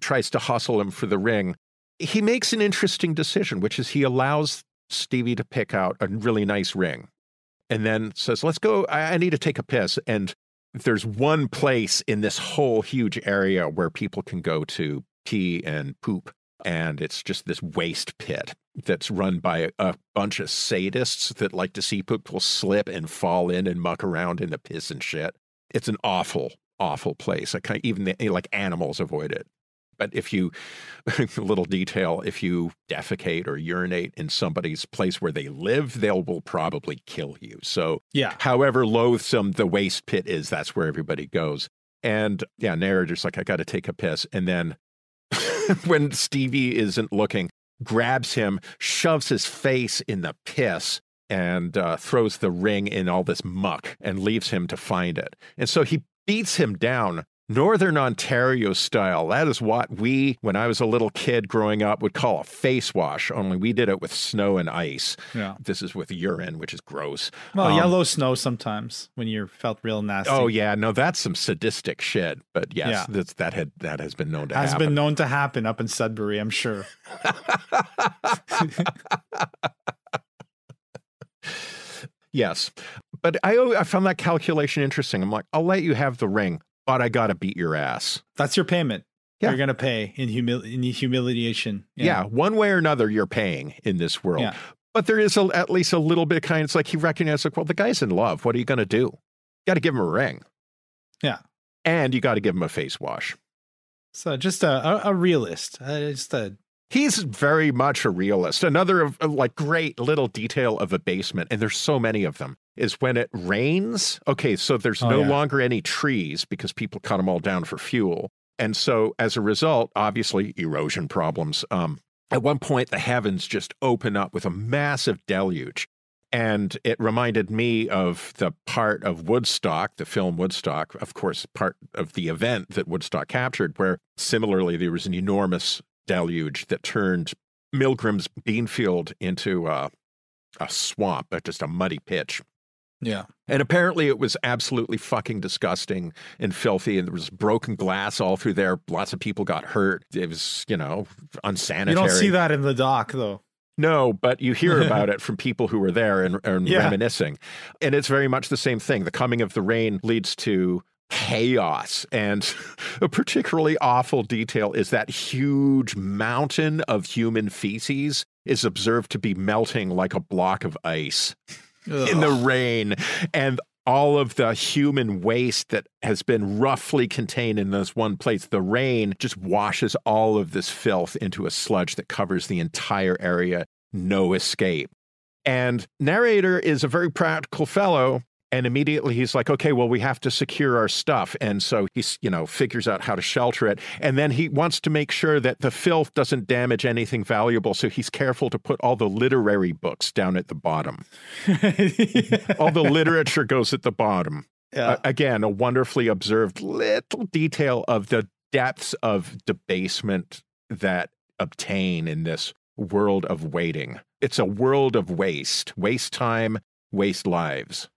tries to hustle him for the ring, he makes an interesting decision, which is he allows Stevie to pick out a really nice ring and then says, Let's go. I, I need to take a piss. And there's one place in this whole huge area where people can go to pee and poop. And it's just this waste pit that's run by a, bunch of sadists that like to see people slip and fall in and muck around in the piss and shit. It's an awful, awful place. I kind of, even the, like animals avoid it. But if you, a little detail, if you defecate or urinate in somebody's place where they live, they will probably kill you. So Yeah. however loathsome the waste pit is, that's where everybody goes. And yeah, narrator's like, I got to take a piss. And then when Stevie isn't looking, grabs him, shoves his face in the piss, and uh, throws the ring in all this muck and leaves him to find it. And so he beats him down. Northern Ontario style. That is what we, when I was a little kid growing up, would call a face wash, only we did it with snow and ice. Yeah. This is with urine, which is gross. Well, Um, yellow snow sometimes when you felt real nasty. Oh yeah, no, that's some sadistic shit. But yes, Yeah. that's, that had that has been known to Has happen. Has been known to happen up in Sudbury, I'm sure. yes, but I I found that calculation interesting. I'm like, I'll let you have the ring, but I got to beat your ass. That's your payment. Yeah. You're gonna pay in humil in humiliation. Yeah. one way or another, you're paying in this world. Yeah. But there is a, at least a little bit of kind. It's like he recognizes, like, well, the guy's in love. What are you going to do? You Got to give him a ring. Yeah. and you got to give him a face wash. So just a a, a realist. Uh, just a He's very much a realist. Another of of, like great little detail of a basement, and there's so many of them, is when it rains. Okay, so there's Oh, no yeah. longer any trees because people cut them all down for fuel. And so as a result, obviously erosion problems. Um, at one point, the heavens just open up with a massive deluge. And it reminded me of the part of Woodstock, the film Woodstock, of course, part of the event that Woodstock captured, where similarly there was an enormous deluge that turned Milgram's Beanfield into a, a swamp, uh, just a muddy pitch. Yeah. And apparently it was absolutely fucking disgusting and filthy. And there was broken glass all through there. Lots of people got hurt. It was, you know, unsanitary. You don't see that in the doc, though. No, but you hear about it from people who were there and, and yeah. reminiscing. And it's very much the same thing. The coming of the rain leads to chaos. And a particularly awful detail is that huge mountain of human feces is observed to be melting like a block of ice. Ugh. in the rain and all of the human waste that has been roughly contained in this one place. The rain just washes all of this filth into a sludge that covers the entire area. No escape. And narrator is a very practical fellow and immediately he's like, okay, well, we have to secure our stuff. And so he's, you know, figures out how to shelter it. And then he wants to make sure that the filth doesn't damage anything valuable. So he's careful to put all the literary books down at the bottom. yeah. All the literature goes at the bottom. Yeah. Uh, again, a wonderfully observed little detail of the depths of debasement that obtain in this world of waiting. It's a world of waste, waste time, waste lives.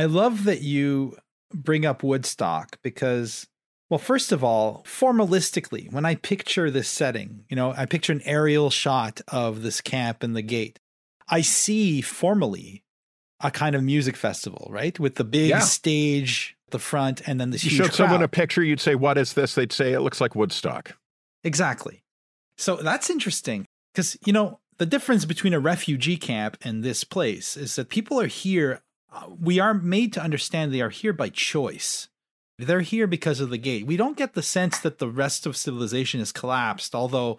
I love that you bring up Woodstock because, well, first of all, formalistically, when I picture this setting, you know, I picture an aerial shot of this camp and the gate. I see formally a kind of music festival, right? With the big yeah. stage the front and then this you huge showed crowd. someone a picture you'd say what is this they'd say it looks like woodstock exactly so that's interesting because you know the difference between a refugee camp and this place is that people are here Uh, we are made to understand they are here by choice They're here because of the gate. We don't get the sense that the rest of civilization has collapsed, although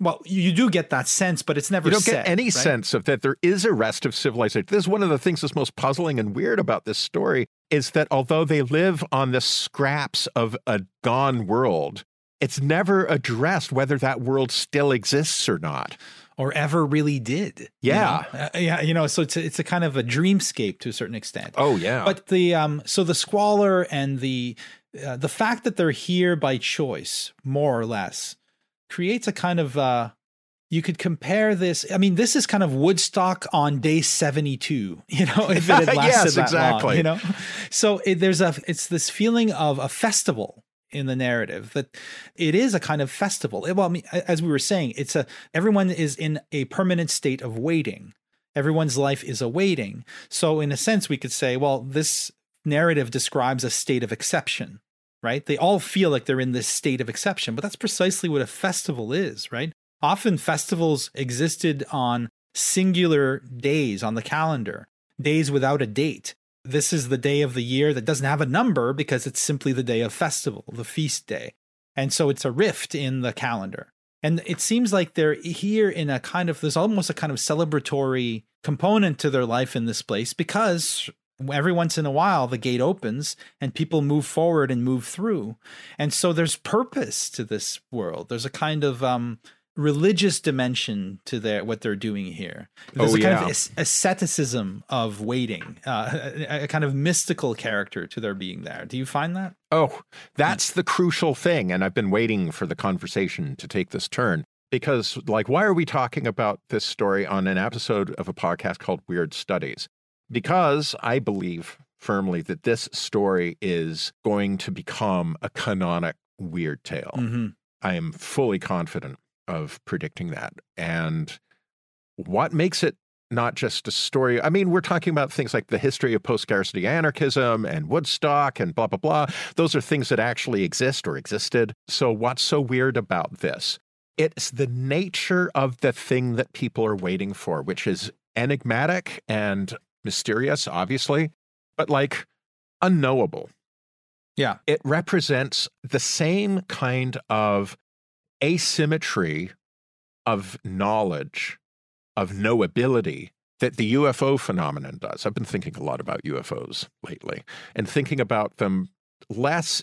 well, you do get that sense, but it's never. You don't said, get any right? sense of that there is a rest of civilization. This is one of the things that's most puzzling and weird about this story is that although they live on the scraps of a gone world, it's never addressed whether that world still exists or not. Or ever really did. you Yeah. know? Uh, yeah, you know, so it's a, it's a kind of a dreamscape to a certain extent. Oh yeah. But the um, so the squalor and the uh, the fact that they're here by choice, more or less, creates a kind of uh, you could compare this. I mean, this is kind of Woodstock on day seventy-two. You know, if it had lasted Yes, that long, exactly. you know, so it, there's a it's this feeling of a festival in the narrative that it is a kind of festival. Well, I mean, as we were saying, it's a everyone is in a permanent state of waiting. Everyone's life is awaiting. So, in a sense, we could say, well, this narrative describes a state of exception, right? They all feel like they're in this state of exception, but that's precisely what a festival is, right? Often festivals existed on singular days on the calendar, days without a date. This is the day of the year that doesn't have a number because it's simply the day of festival, the feast day. And so it's a rift in the calendar. And it seems like they're here in a kind of, there's almost a kind of celebratory component to their life in this place because every once in a while the gate opens and people move forward and move through. And so there's purpose to this world. There's a kind of, um, religious dimension to their what they're doing here. There's Oh, a kind yeah. of asceticism of waiting, uh, a, a kind of mystical character to their being there. Do you find that? Oh, that's the crucial thing. And I've been waiting for the conversation to take this turn because, like, why are we talking about this story on an episode of a podcast called Weird Studies? Because I believe firmly that this story is going to become a canonic weird tale. Mm-hmm. I am fully confident of predicting that. And what makes it not just a story? I mean, we're talking about things like the history of post scarcity anarchism and Woodstock and blah, blah, blah. Those are things that actually exist or existed. So, what's so weird about this? It's the nature of the thing that people are waiting for, which is enigmatic and mysterious, obviously, but like unknowable. Yeah. It represents the same kind of asymmetry of knowledge, of knowability that the UFO phenomenon does. I've been thinking a lot about UFOs lately and thinking about them less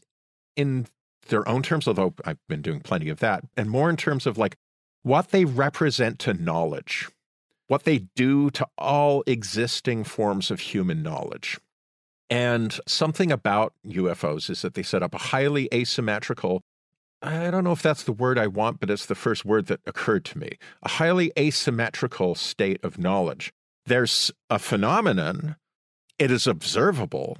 in their own terms, although I've been doing plenty of that, and more in terms of like what they represent to knowledge, what they do to all existing forms of human knowledge. And something about UFOs is that they set up a highly asymmetrical I don't know if that's the word I want, but it's the first word that occurred to me. A highly asymmetrical state of knowledge. There's a phenomenon, it is observable,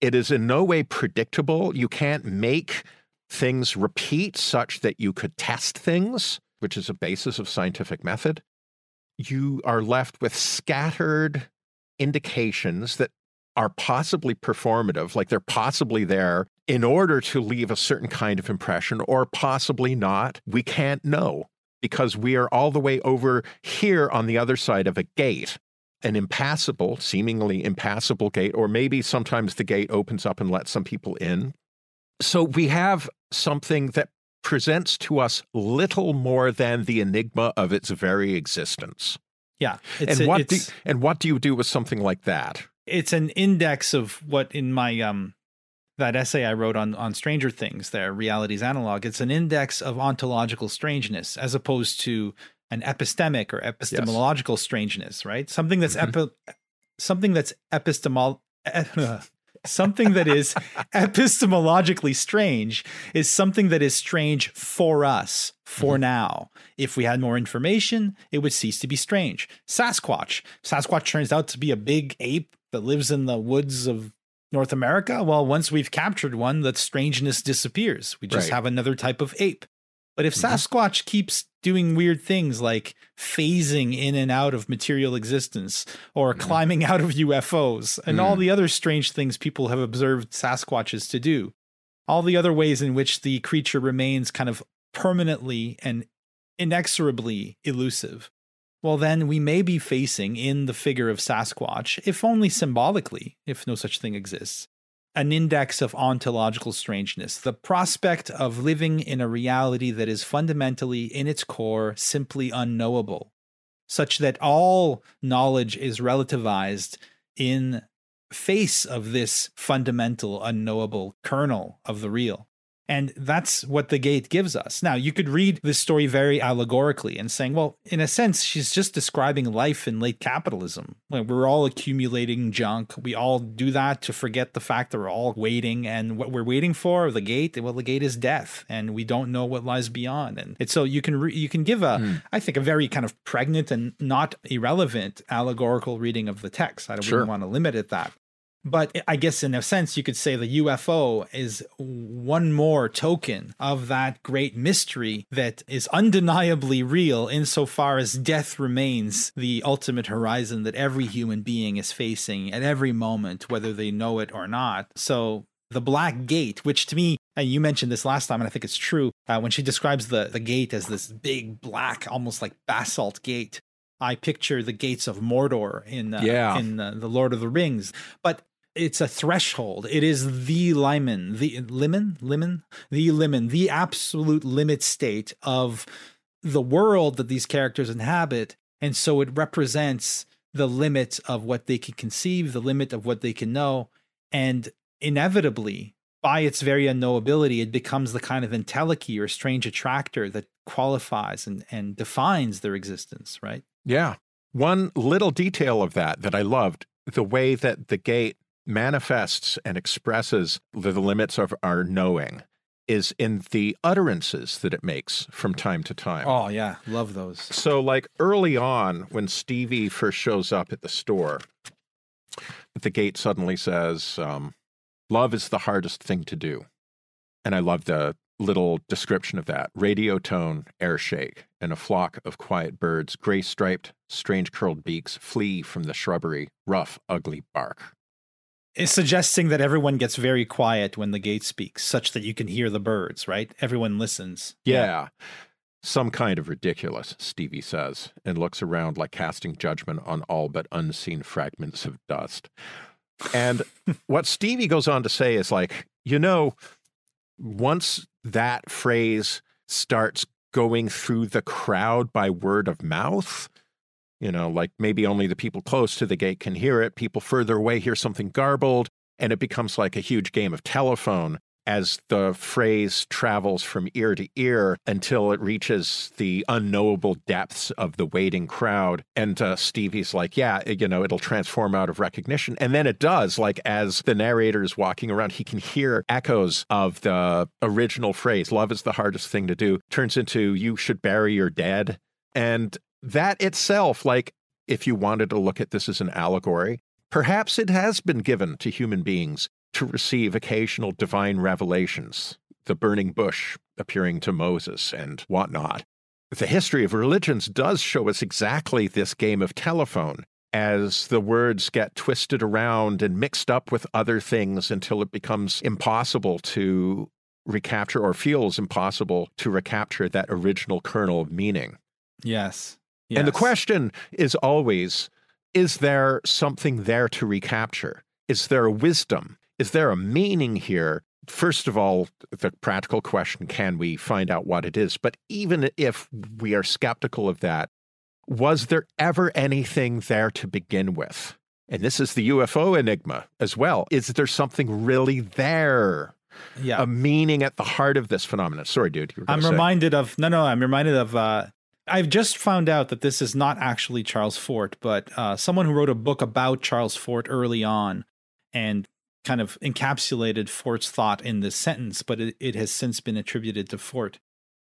it is in no way predictable. You can't make things repeat such that you could test things, which is a basis of scientific method. You are left with scattered indications that are possibly performative, like they're possibly there in order to leave a certain kind of impression, or possibly not. We can't know because we are all the way over here on the other side of a gate, an impassable, seemingly impassable gate, or maybe sometimes the gate opens up and lets some people in. So we have something that presents to us little more than the enigma of its very existence. Yeah. And what do, and what do you do with something like that? it's an index of what in my um that essay I wrote on on Stranger Things, there, reality's analog. It's an index of ontological strangeness as opposed to an epistemic or epistemological strangeness, right? Something that's Mhm. epi- something that's epistemol something that is epistemologically strange is something that is strange for us for now. If we had more information, it would cease to be strange. Sasquatch. Sasquatch turns out to be a big ape that lives in the woods of North America. Well, once we've captured one, that strangeness disappears. We just Right. have another type of ape. But if Mhm. Sasquatch keeps doing weird things like phasing in and out of material existence or Mhm. climbing out of UFOs and all Mm. the other strange things people have observed Sasquatches to do, all the other ways in which the creature remains kind of permanently and inexorably elusive, well, then we may be facing in the figure of Sasquatch, if only symbolically, if no such thing exists, an index of ontological strangeness, the prospect of living in a reality that is fundamentally, in its core, simply unknowable, such that all knowledge is relativized in face of this fundamental, unknowable kernel of the real. And that's what the gate gives us. Now, you could read this story very allegorically and saying, well, in a sense, she's just describing life in late capitalism. We're all accumulating junk. We all do that to forget the fact that we're all waiting. And what we're waiting for, the gate, well, the gate is death. And we don't know what lies beyond. And it's so you can re- you can give a, mm. I think, a very kind of pregnant and not irrelevant allegorical reading of the text. I don't sure. want to limit it that. But I guess in a sense, you could say the UFO is one more token of that great mystery that is undeniably real insofar as death remains the ultimate horizon that every human being is facing at every moment, whether they know it or not. So the black gate, which to me, and you mentioned this last time, and I think it's true, uh, when she describes the, the gate as this big, black, almost like basalt gate, I picture the gates of Mordor in uh, yeah. in uh, the Lord of the Rings. But it's a threshold. It is the limen, the lemon, lemon, the lemon, the absolute limit state of the world that these characters inhabit. And so it represents the limit of what they can conceive, the limit of what they can know. And inevitably, by its very unknowability, it becomes the kind of entelechy or strange attractor that qualifies and, and defines their existence, right? Yeah. One little detail of that that I loved the way that the gate manifests and expresses the limits of our knowing is in the utterances that it makes from time to time. Oh, yeah. Love those. So, like early on, when Stevie first shows up at the store, the gate suddenly says, um, Love is the hardest thing to do. And I love the little description of that radio tone, air shake, and a flock of quiet birds, gray striped, strange curled beaks, flee from the shrubbery, rough, ugly bark is suggesting that everyone gets very quiet when the gate speaks, such that you can hear the birds, right? Everyone listens. Yeah. yeah. Some kind of ridiculous, Stevie says, and looks around like casting judgment on all but unseen fragments of dust. And what Stevie goes on to say is like, you know, once that phrase starts going through the crowd by word of mouth, you know, like maybe only the people close to the gate can hear it. People further away hear something garbled, and it becomes like a huge game of telephone as the phrase travels from ear to ear until it reaches the unknowable depths of the waiting crowd. And uh, Stevie's like, yeah, you know, it'll transform out of recognition. And then it does. Like, as the narrator is walking around, he can hear echoes of the original phrase, love is the hardest thing to do, turns into, you should bury your dead. And that itself, like if you wanted to look at this as an allegory, perhaps it has been given to human beings to receive occasional divine revelations, the burning bush appearing to Moses and whatnot. The history of religions does show us exactly this game of telephone as the words get twisted around and mixed up with other things until it becomes impossible to recapture or feels impossible to recapture that original kernel of meaning. Yes. Yes. And the question is always is there something there to recapture? Is there a wisdom? Is there a meaning here? First of all, the practical question can we find out what it is? But even if we are skeptical of that, was there ever anything there to begin with? And this is the UFO enigma as well. Is there something really there? Yeah. A meaning at the heart of this phenomenon. Sorry, dude. I'm say. reminded of, no, no, I'm reminded of uh, I've just found out that this is not actually Charles Fort, but uh, someone who wrote a book about Charles Fort early on and kind of encapsulated Fort's thought in this sentence, but it, it has since been attributed to Fort.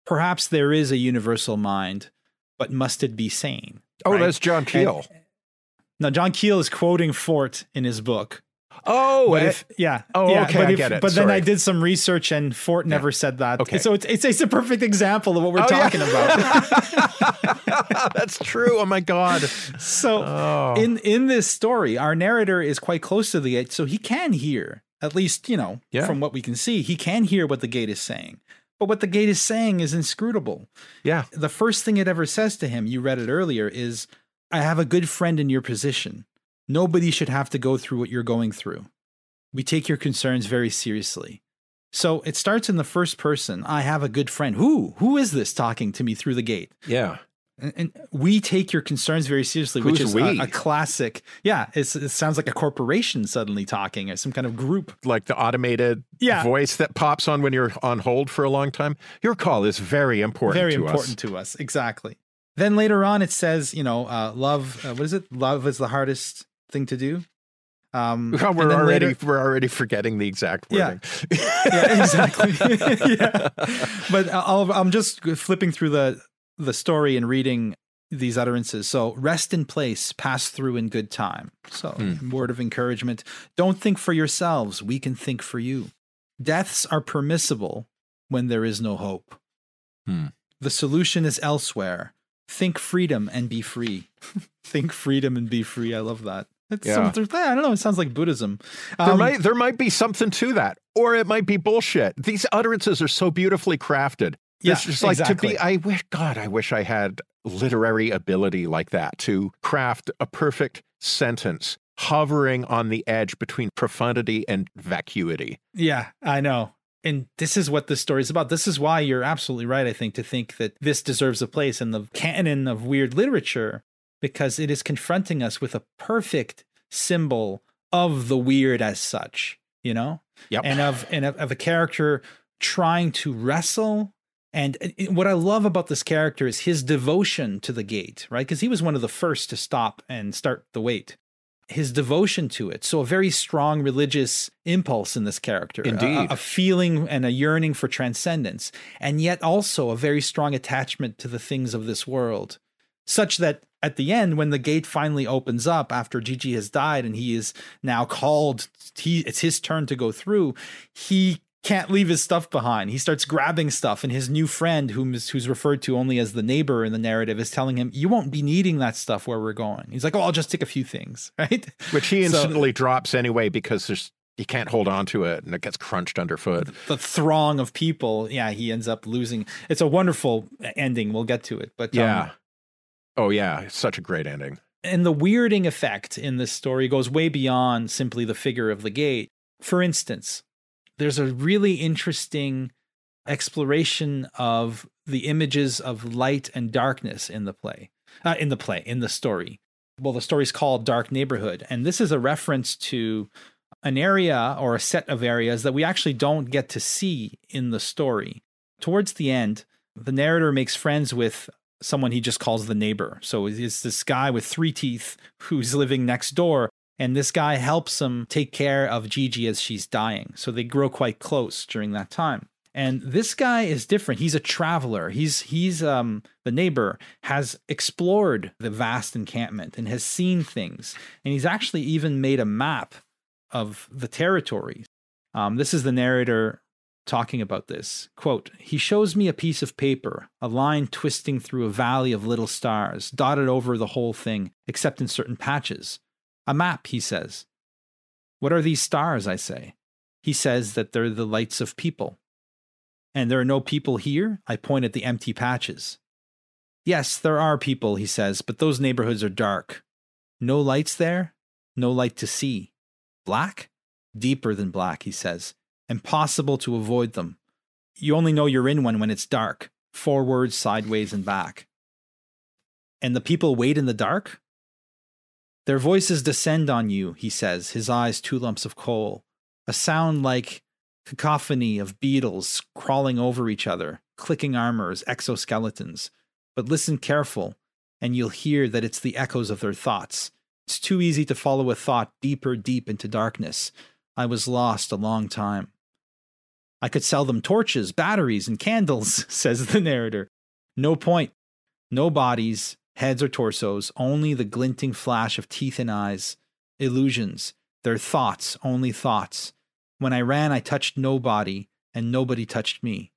Perhaps there is a universal mind, but must it be sane? Oh, right? that's John Keel. And, now, John Keel is quoting Fort in his book. Oh, but eh, if, yeah. Oh, yeah, okay, but I if, get it. But Sorry. then I did some research, and Fort never yeah. said that. Okay. So it's, it's, it's a perfect example of what we're oh, talking yeah. about. That's true. Oh my god. So oh. in in this story, our narrator is quite close to the gate, so he can hear at least you know yeah. from what we can see, he can hear what the gate is saying. But what the gate is saying is inscrutable. Yeah. The first thing it ever says to him, you read it earlier, is, "I have a good friend in your position." Nobody should have to go through what you're going through. We take your concerns very seriously. So it starts in the first person. I have a good friend. Who? Who is this talking to me through the gate? Yeah. And, and we take your concerns very seriously, Who's which is a, a classic. Yeah, it's, it sounds like a corporation suddenly talking, or some kind of group. Like the automated Yeah. voice that pops on when you're on hold for a long time. Your call is very important very to important us. to us. Exactly. Then later on, it says, you know, uh, love. Uh, what is it? Love is the hardest thing to do. Um, we're already later- we're already forgetting the exact Yeah. wording. yeah, exactly. yeah, but I'll, I'm just flipping through the the story and reading these utterances. So rest in place, pass through in good time. So Hmm. word of encouragement. Don't think for yourselves. We can think for you. Deaths are permissible when there is no hope. Hmm. The solution is elsewhere. Think freedom and be free. think freedom and be free. I love that. It's Yeah. some, I don't know. It sounds like Buddhism. There Um, might there might be something to that, or it might be bullshit. These utterances are so beautifully crafted. Yeah, it's just like exactly. to be. I wish God, I wish I had literary ability like that to craft a perfect sentence hovering on the edge between profundity and vacuity. Yeah, I know. And this is what this story is about. This is why you're absolutely right, I think, to think that this deserves a place in the canon of weird literature, because it is confronting us with a perfect symbol of the weird as such, you know? Yep. And of and of, of a character trying to wrestle. And what I love about this character is his devotion to the gate, right? Because he was one of the first to stop and start the wait his devotion to it. So a very strong religious impulse in this character. Indeed. A, a feeling and a yearning for transcendence, and yet also a very strong attachment to the things of this world. Such that at the end, when the gate finally opens up after Gigi has died and he is now called, he it's his turn to go through, he can't leave his stuff behind. He starts grabbing stuff, and his new friend, whom is, who's referred to only as the neighbor in the narrative, is telling him, "You won't be needing that stuff where we're going." He's like, "Oh, I'll just take a few things, right?" Which he So- instantly drops anyway because there's you can't hold on to it and it gets crunched underfoot. the throng of people, yeah, he ends up losing. It's a wonderful ending. We'll get to it, but um, Yeah. Oh yeah, such a great ending. and the weirding effect in this story goes way beyond simply the figure of the gate. For instance, there's a really interesting exploration of the images of light and darkness in the play, uh, in the play, in the story. Well, the story's called Dark Neighborhood, and this is a reference to an area or a set of areas that we actually don't get to see in the story. Towards the end, the narrator makes friends with someone he just calls the neighbor. So it's this guy with three teeth who's living next door. And this guy helps him take care of Gigi as she's dying. So they grow quite close during that time. And this guy is different. He's a traveler. He's he's um the neighbor has explored the vast encampment and has seen things. And he's actually even made a map of the territories. Um, this is the narrator talking about this. Quote, he shows me a piece of paper, a line twisting through a valley of little stars, dotted over the whole thing, except in certain patches. A map, he says. What are these stars? I say. He says that they're the lights of people. And there are no people here? I point at the empty patches. Yes, there are people, he says, but those neighborhoods are dark. No lights there, no light to see. Black? Deeper than black, he says. Impossible to avoid them. You only know you're in one when it's dark, forwards, sideways, and back. And the people wait in the dark? Their voices descend on you, he says, his eyes two lumps of coal. A sound like cacophony of beetles crawling over each other, clicking armors, exoskeletons. But listen careful, and you'll hear that it's the echoes of their thoughts. It's too easy to follow a thought deeper, deep into darkness. I was lost a long time. I could sell them torches, batteries, and candles, says the narrator. No point. No bodies, heads or torsos, only the glinting flash of teeth and eyes. Illusions. Their thoughts, only thoughts. When I ran, I touched nobody, and nobody touched me.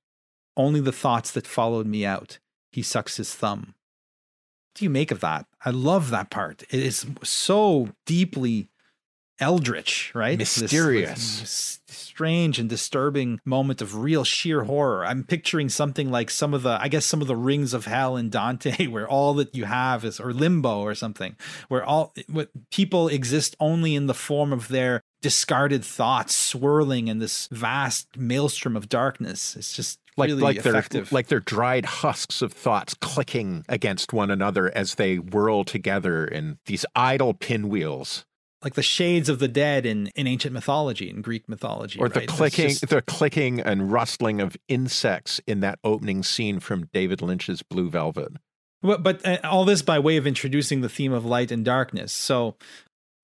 Only the thoughts that followed me out. He sucks his thumb. What do you make of that? I love that part. It is so deeply eldritch, right? This- Mysterious. this strange and disturbing moment of real sheer horror. I'm picturing something like some of the, I guess, some of the rings of hell in Dante, where all that you have is, or limbo or something, where all what people exist only in the form of their discarded thoughts swirling in this vast maelstrom of darkness. It's just like really like effective. like they're dried husks of thoughts clicking against one another as they whirl together in these idle pinwheels like the shades of the dead in, in ancient mythology in Greek mythology, or right? the clicking just- the clicking and rustling of insects in that opening scene from David Lynch's Blue Velvet. But, but uh, all this by way of introducing the theme of light and darkness. So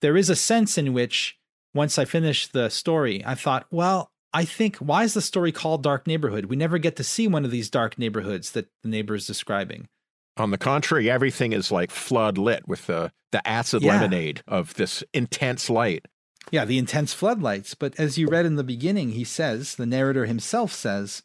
there is a sense in which once I finished the story, I thought, well, I think why is the story called Dark Neighborhood? We never get to see one of these dark neighborhoods that the neighbor is describing. On the contrary, everything is like flood lit with the the acid Yeah. lemonade of this intense light. Yeah, the intense floodlights. But as you read in the beginning, he says, the narrator himself says,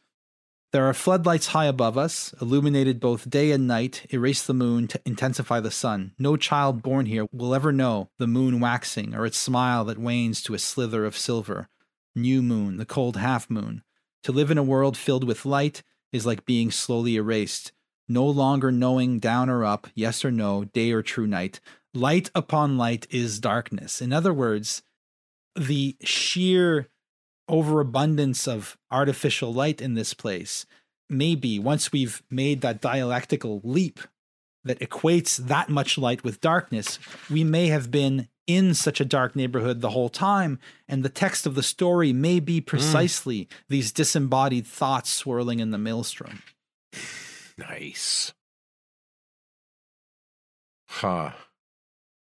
there are floodlights high above us, illuminated both day and night, erase the moon to intensify the sun. No child born here will ever know the moon waxing or its smile that wanes to a slither of silver. New moon, the cold half moon. To live in a world filled with light is like being slowly erased, no longer knowing down or up, yes or no, day or true night. Light upon light is darkness. In other words, the sheer overabundance of artificial light in this place maybe once we've made that dialectical leap that equates that much light with darkness we may have been in such a dark neighborhood the whole time and the text of the story may be mm. precisely these disembodied thoughts swirling in the maelstrom Nice. Huh.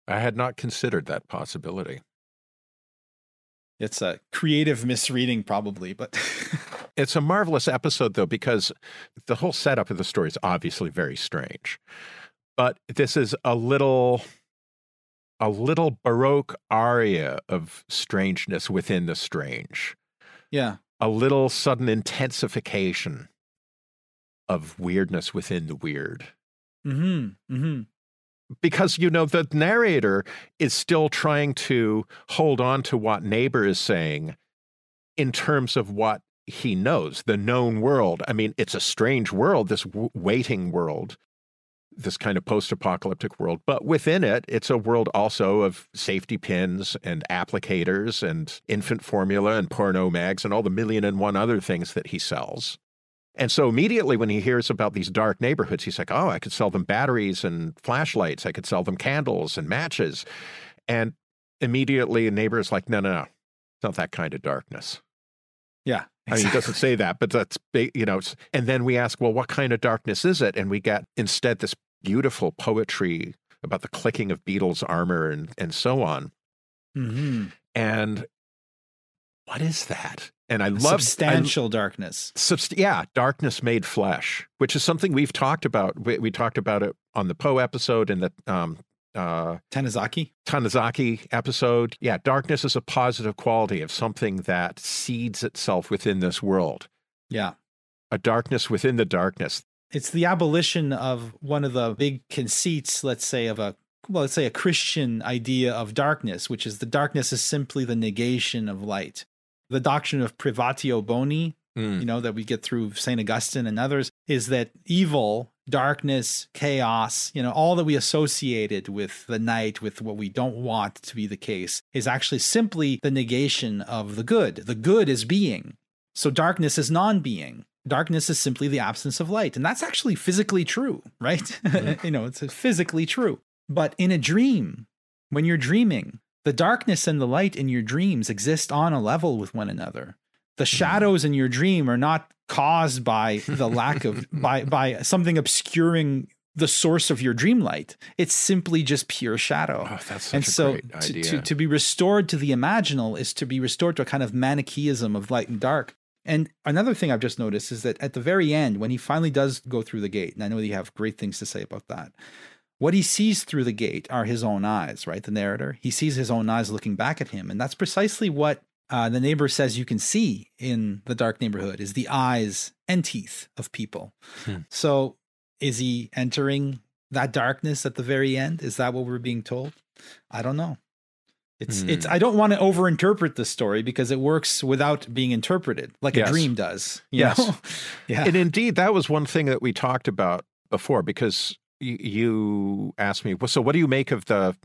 I had not considered that possibility. it's a creative misreading probably but It's a marvelous episode, though, because the whole setup of the story is obviously very strange. But this is a little, a little baroque aria of strangeness within the strange, yeah a little sudden intensification of weirdness within the weird. mhm mhm because you know the narrator is still trying to hold on to what neighbor is saying in terms of what he knows the known world. I mean it's a strange world this w- waiting world this kind of post-apocalyptic world. But within it it's a world also of safety pins and applicators and infant formula and porno mags and all the million and one other things that he sells and so immediately when he hears about these dark neighborhoods, he's like, oh, I could sell them batteries and flashlights. I could sell them candles and matches. And immediately a neighbor is like, no, no, no. It's not that kind of darkness. yeah I mean, he doesn't say that, but that's, you know, and then we ask, well, what kind of darkness is it? And we get instead this beautiful poetry about the clicking of beetles' armor and, and so on. Mhm. And what is that? And I love I- substantial darkness Subst- yeah, darkness made flesh, which is something we've talked about. We, we talked about it on the Poe episode and the um, uh, tanizaki Tanizaki episode. Yeah, darkness is a positive quality of something that seeds itself within this world, yeah a darkness within the darkness. it's the abolition of one of the big conceits let's say of a well let's say a christian idea of darkness which is the darkness is simply the negation of light the doctrine of privatio boni Mm. you know that we get through saint augustine and others is that evil darkness chaos you know all that we associated with the night with what we don't want to be the case is actually simply the negation of the good. The good is being. So darkness is non-being. Darkness is simply the absence of light. And that's actually physically true right? You know it's physically true. But in a dream when you're dreaming the darkness and the light in your dreams exist on a level with one another. The hmm. shadows in your dream are not caused by the lack of by by something obscuring the source of your dream light. It's simply just pure shadow. Oh, that's such and a so to, to, to be restored to the imaginal is to be restored to a kind of manichaeism of light and dark. And another thing i've just noticed is that at the very end when he finally does go through the gate and i know that you have great things to say about that what he sees through the gate are his own eyes right the narrator he sees his own eyes looking back at him and that's precisely what uh, the neighbor says you can see in the dark neighborhood is the eyes and teeth of people Hmm. so is he entering that darkness at the very end is that what we're being told i don't know it's it's Hmm. i don't want to overinterpret the story because it works without being interpreted like Yes. a dream does Yes. yeah And indeed, that was one thing that we talked about before because you asked me, well, so what do you make of the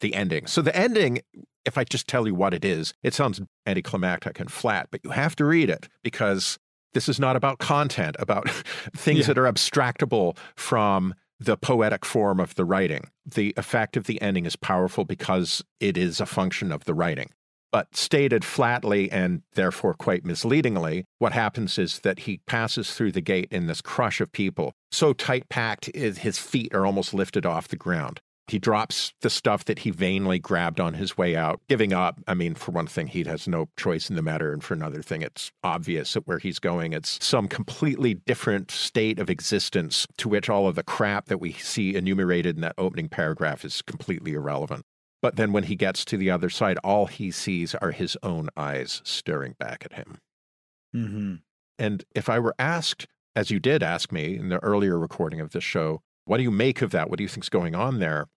the ending? So the ending, if I just tell you what it is, it sounds anticlimactic and flat, but you have to read it because this is not about content, about things Yeah. that are abstractable from the poetic form of the writing. The effect of the ending is powerful because it is a function of the writing. But stated flatly and therefore quite misleadingly, what happens is that he passes through the gate in this crush of people, so tight packed, his feet are almost lifted off the ground. He drops the stuff that he vainly grabbed on his way out, giving up. I mean, for one thing, he has no choice in the matter. And for another thing, it's obvious that where he's going, it's some completely different state of existence to which all of the crap that we see enumerated in that opening paragraph is completely irrelevant. But then when he gets to the other side, all he sees are his own eyes staring back at him. Mm-hmm. And if I were asked, as you did ask me in the earlier recording of this show, what do you make of that? What do you think's going on there?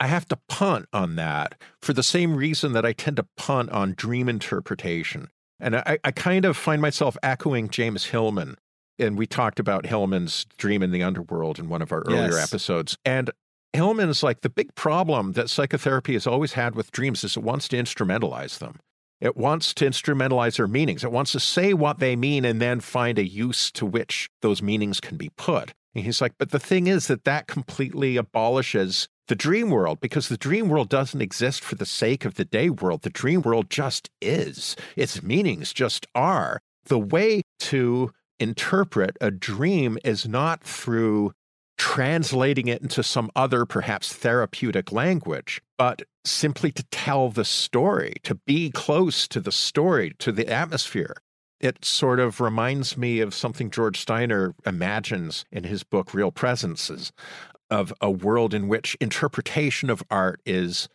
I have to punt on that for the same reason that I tend to punt on dream interpretation. And I, I kind of find myself echoing James Hillman. And we talked about Hillman's Dream in the Underworld in one of our earlier Yes. episodes. And Hillman's like the big problem that psychotherapy has always had with dreams is it wants to instrumentalize them. It wants to instrumentalize their meanings. It wants to say what they mean and then find a use to which those meanings can be put. And he's like, but the thing is that that completely abolishes the dream world because the dream world doesn't exist for the sake of the day world. The dream world just is, its meanings just are. The way to interpret a dream is not through translating it into some other, perhaps therapeutic language, but simply to tell the story, to be close to the story, to the atmosphere. It sort of reminds me of something George Steiner imagines in his book, Real Presences, of a world in which interpretation of art is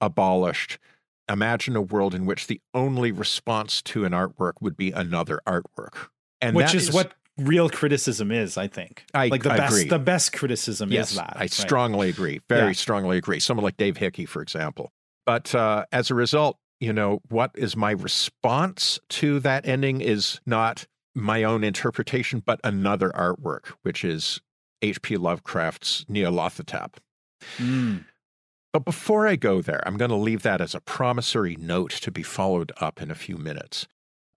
abolished. Imagine a world in which the only response to an artwork would be another artwork. And Which is what real criticism is, I think. I- like the I best agree. the best criticism yes, is that. I right? strongly agree. Very Yeah. strongly agree. Someone like Dave Hickey, for example. But uh, as a result, you know, what is my response to that ending is not my own interpretation, but another artwork, which is H.P. Lovecraft's Nyarlathotep. Mm. But before I go there, I'm going to leave that as a promissory note to be followed up in a few minutes.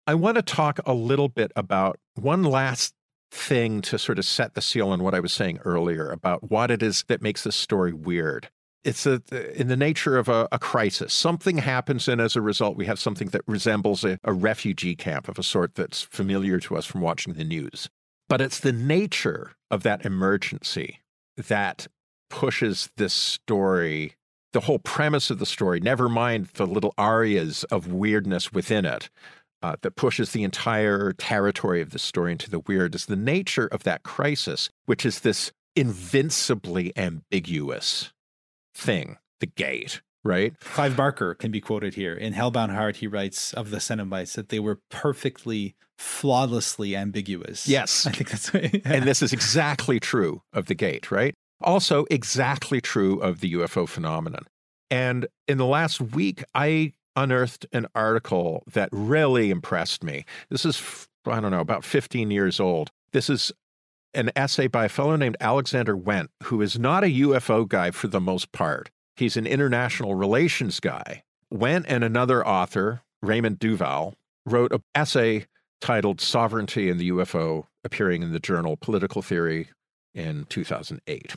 I want to talk a little bit about one last thing to sort of set the seal on what I was saying earlier about what it is that makes this story weird. It's a, in the nature of a, a crisis. Something happens, and as a result, we have something that resembles a, a refugee camp of a sort that's familiar to us from watching the news. But it's the nature of that emergency that pushes this story, the whole premise of the story, never mind the little arias of weirdness within it, uh, that pushes the entire territory of the story into the weird is the nature of that crisis, which is this invincibly ambiguous thing, the gate, right? Clive Barker can be quoted here. In Hellbound Heart, he writes of the Cenobites that they were perfectly, flawlessly ambiguous. Yes. I think that's And this is exactly true of the gate, right? Also, exactly true of the UFO phenomenon. And in the last week, I unearthed an article that really impressed me. This is, I don't know, about 15 years old. This is an essay by a fellow named Alexander Wendt, who is not a UFO guy for the most part. He's an international relations guy. Wendt and another author, Raymond Duval, wrote an essay titled Sovereignty and the UFO, appearing in the journal Political Theory in 2008.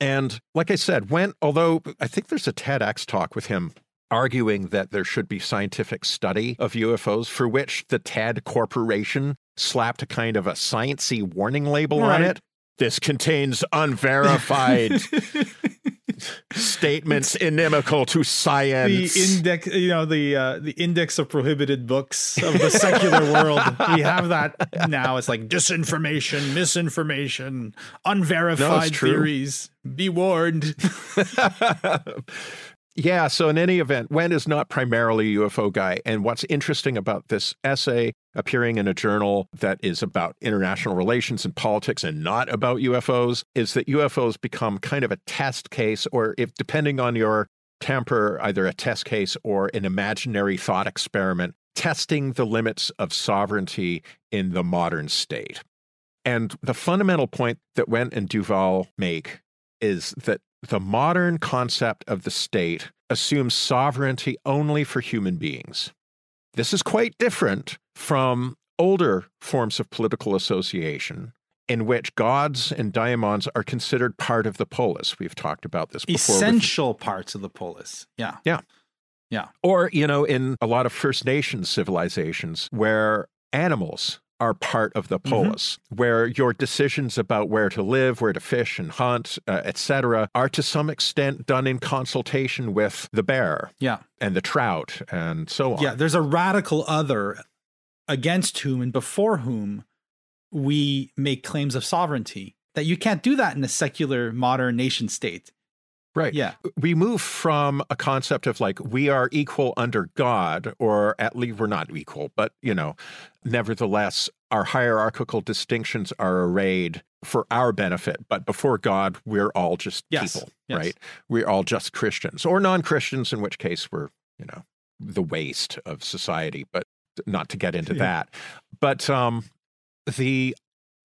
And like I said, when, although I think there's a TEDx talk with him arguing that there should be scientific study of UFOs, for which the TED Corporation slapped a kind of a sciency warning label on it. This contains unverified statements inimical to science. the index, you know, the uh, the index of prohibited books of the secular world. We have that now. It's like disinformation, misinformation, unverified true. theories. Be warned. yeah, so in any event, Wendt is not primarily a UFO guy. And what's interesting about this essay appearing in a journal that is about international relations and politics and not about UFOs is that UFOs become kind of a test case, or if depending on your temper, either a test case or an imaginary thought experiment, testing the limits of sovereignty in the modern state. And the fundamental point that Wendt and Duval make is that the modern concept of the state assumes sovereignty only for human beings. This is quite different from older forms of political association in which gods and daimons are considered part of the polis. We've talked about this before. Essential parts of the polis. Yeah. Yeah. Yeah. Or, you know, in a lot of First Nations civilizations where animals are part of the mm-hmm. polis, mm-hmm. where your decisions about where to live, where to fish and hunt, uh, etc., are to some extent done in consultation with the bear, yeah, and the trout, and so on. Yeah, there's a radical other against whom and before whom we make claims of sovereignty. That you can't do that in a secular modern nation state. Right. Yeah. We move from a concept of like we are equal under God, or at least we're not equal, but you know, nevertheless, our hierarchical distinctions are arrayed for our benefit. But before God, we're all just yes. people, yes. right? We're all just Christians or non Christians, in which case we're, you know, the waste of society, but not to get into yeah. that. But um, the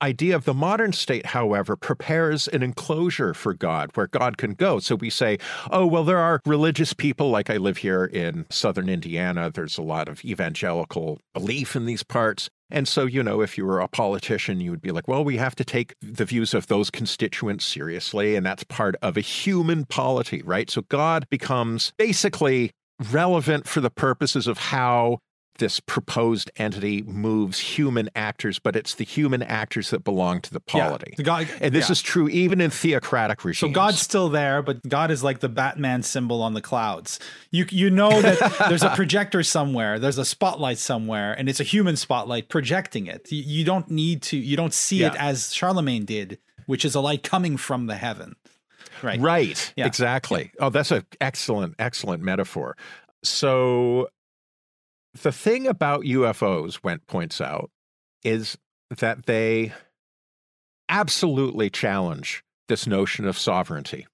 idea of the modern state, however, prepares an enclosure for God where God can go. So we say, oh, well, there are religious people, like I live here in southern Indiana. There's a lot of evangelical belief in these parts. And so, you know, if you were a politician, you would be like, well, we have to take the views of those constituents seriously. And that's part of a human polity, right? So God becomes basically relevant for the purposes of how this proposed entity moves human actors, but it's the human actors that belong to the polity. Yeah, God, and this yeah. is true even in theocratic regimes. So God's still there, but God is like the Batman symbol on the clouds. You you know that there's a projector somewhere, there's a spotlight somewhere, and it's a human spotlight projecting it. You, you don't need to, you don't see yeah. it as Charlemagne did, which is a light coming from the heaven. Right. Right. Exactly. Oh, that's an excellent, excellent metaphor. So the thing about UFOs, Wendt points out, is that they absolutely challenge this notion of sovereignty.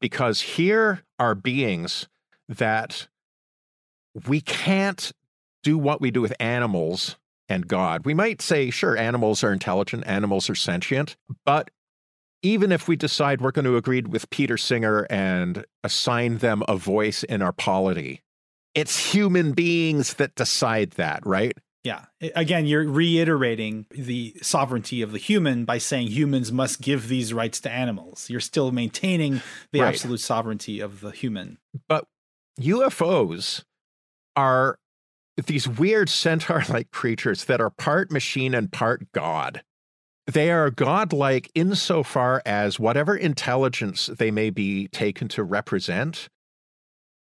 Because here are beings that we can't do what we do with animals and God. We might say, sure, animals are intelligent, animals are sentient, but even if we decide we're going to agree with Peter Singer and assign them a voice in our polity, it's human beings that decide that, right? Yeah. Again, you're reiterating the sovereignty of the human by saying humans must give these rights to animals. You're still maintaining the right. absolute sovereignty of the human. But UFOs are these weird centaur like creatures that are part machine and part God. They are godlike insofar as whatever intelligence they may be taken to represent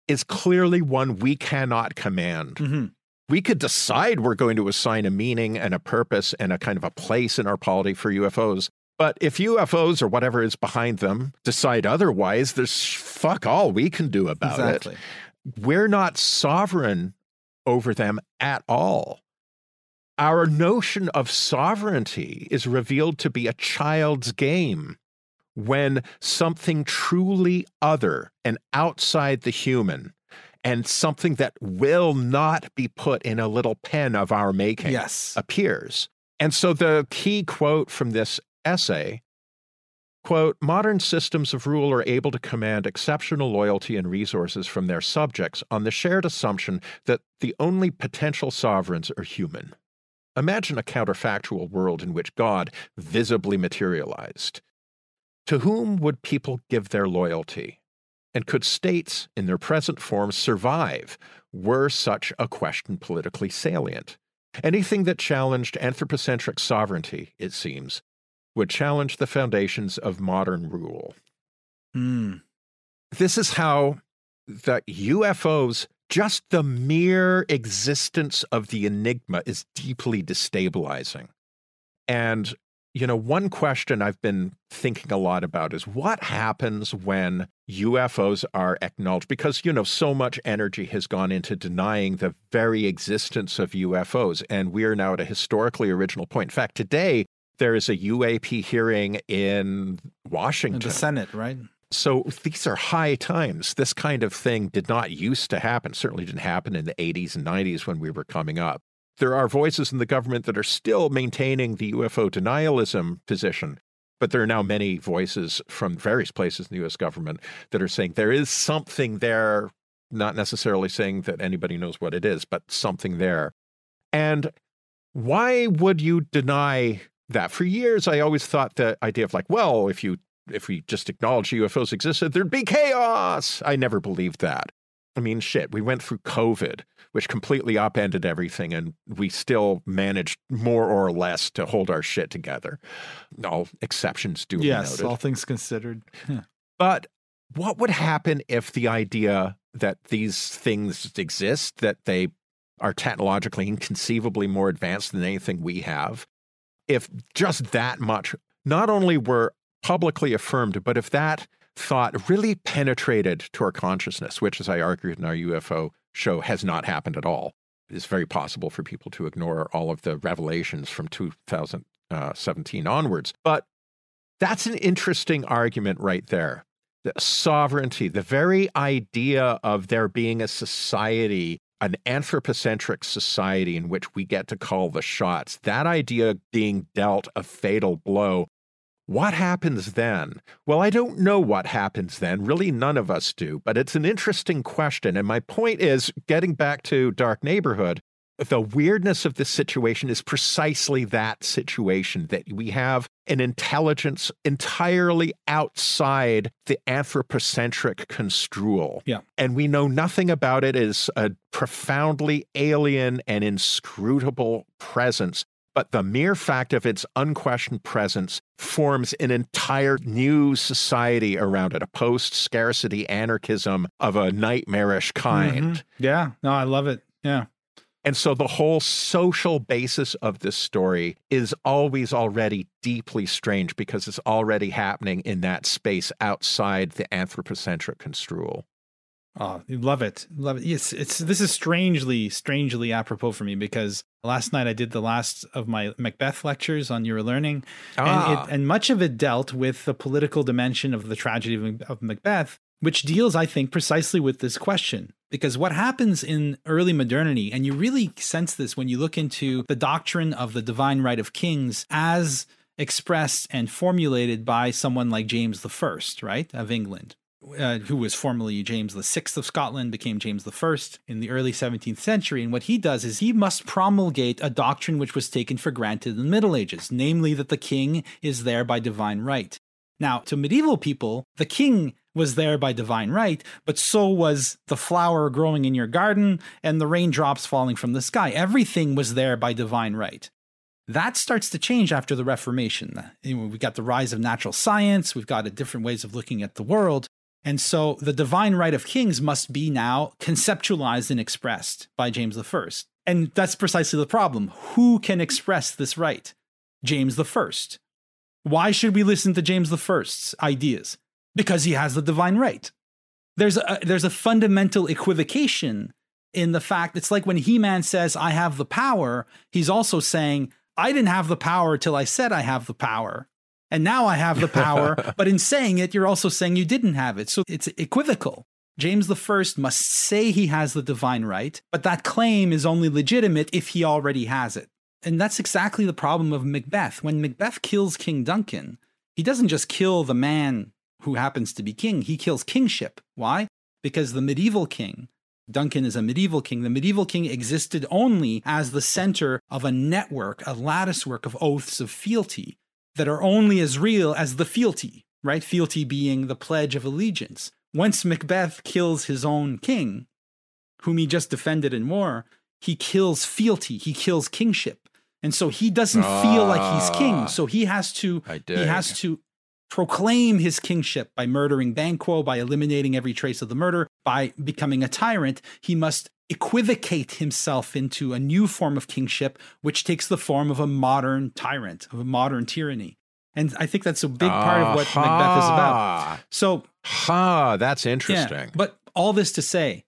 is clearly one we cannot command. Mm-hmm. We could decide we're going to assign a meaning and a purpose and a kind of a place in our polity for UFOs. But if UFOs or whatever is behind them decide otherwise, there's fuck all we can do about exactly. it. We're not sovereign over them at all. Our notion of sovereignty is revealed to be a child's game when something truly other and outside the human and something that will not be put in a little pen of our making yes. appears. And so the key quote from this essay quote modern systems of rule are able to command exceptional loyalty and resources from their subjects on the shared assumption that the only potential sovereigns are human imagine a counterfactual world in which god visibly materialized to whom would people give their loyalty? And could states, in their present form, survive were such a question politically salient? Anything that challenged anthropocentric sovereignty, it seems, would challenge the foundations of modern rule. Mm. This is how the UFOs, just the mere existence of the enigma, is deeply destabilizing. And you know, one question I've been thinking a lot about is what happens when UFOs are acknowledged? Because, you know, so much energy has gone into denying the very existence of UFOs. And we are now at a historically original point. In fact, today, there is a UAP hearing in Washington. In the Senate, right? So these are high times. This kind of thing did not used to happen. Certainly didn't happen in the 80s and 90s when we were coming up there are voices in the government that are still maintaining the UFO denialism position. But there are now many voices from various places in the US government that are saying there is something there, not necessarily saying that anybody knows what it is, but something there. And why would you deny that? For years, I always thought the idea of like, well, if you if we just acknowledge UFOs existed, there'd be chaos. I never believed that. I mean, shit, we went through COVID, which completely upended everything, and we still managed more or less to hold our shit together. All exceptions do. Yes, all things considered. But what would happen if the idea that these things exist, that they are technologically inconceivably more advanced than anything we have, if just that much not only were publicly affirmed, but if that thought really penetrated to our consciousness, which, as I argued in our UFO show, has not happened at all. It's very possible for people to ignore all of the revelations from 2017 onwards. But that's an interesting argument right there. The sovereignty, the very idea of there being a society, an anthropocentric society in which we get to call the shots, that idea being dealt a fatal blow what happens then? Well, I don't know what happens then. Really, none of us do, but it's an interesting question. And my point is getting back to Dark Neighborhood, the weirdness of this situation is precisely that situation that we have an intelligence entirely outside the anthropocentric construal. Yeah. And we know nothing about it as a profoundly alien and inscrutable presence but the mere fact of its unquestioned presence forms an entire new society around it, a post scarcity anarchism of a nightmarish kind. Mm-hmm. Yeah, no, I love it. Yeah. And so the whole social basis of this story is always already deeply strange because it's already happening in that space outside the anthropocentric construal. Oh, love it, love it. Yes, it's this is strangely, strangely apropos for me because last night I did the last of my Macbeth lectures on Eurolearning, ah. and, it, and much of it dealt with the political dimension of the tragedy of, of Macbeth, which deals, I think, precisely with this question. Because what happens in early modernity, and you really sense this when you look into the doctrine of the divine right of kings as expressed and formulated by someone like James I, right, of England, uh, who was formerly James VI of Scotland, became James I in the early 17th century. And what he does is he must promulgate a doctrine which was taken for granted in the Middle Ages, namely that the king is there by divine right. Now, to medieval people, the king was there by divine right, but so was the flower growing in your garden and the raindrops falling from the sky. Everything was there by divine right. That starts to change after the Reformation. We've got the rise of natural science, we've got different ways of looking at the world. And so the divine right of kings must be now conceptualized and expressed by James I. And that's precisely the problem. Who can express this right? James I. Why should we listen to James I's ideas? Because he has the divine right. There's a, there's a fundamental equivocation in the fact it's like when He-Man says, I have the power, he's also saying, I didn't have the power till I said I have the power and now I have the power. but in saying it, you're also saying you didn't have it. So it's equivocal. James I must say he has the divine right, but that claim is only legitimate if he already has it. And that's exactly the problem of Macbeth. When Macbeth kills King Duncan, he doesn't just kill the man who happens to be king, he kills kingship. Why? Because the medieval king, Duncan is a medieval king. The medieval king existed only as the center of a network, a latticework of oaths of fealty that are only as real as the fealty, right? Fealty being the pledge of allegiance. Once Macbeth kills his own king, whom he just defended in war, he kills fealty, he kills kingship. And so he doesn't feel like he's king. Ah. So he has to he has to proclaim his kingship by murdering Banquo, by eliminating every trace of the murder, by becoming a tyrant. He must equivocate himself into a new form of kingship, which takes the form of a modern tyrant, of a modern tyranny. And I think that's a big part of what Macbeth is about. So, ha, that's interesting. Yeah, but all this to say,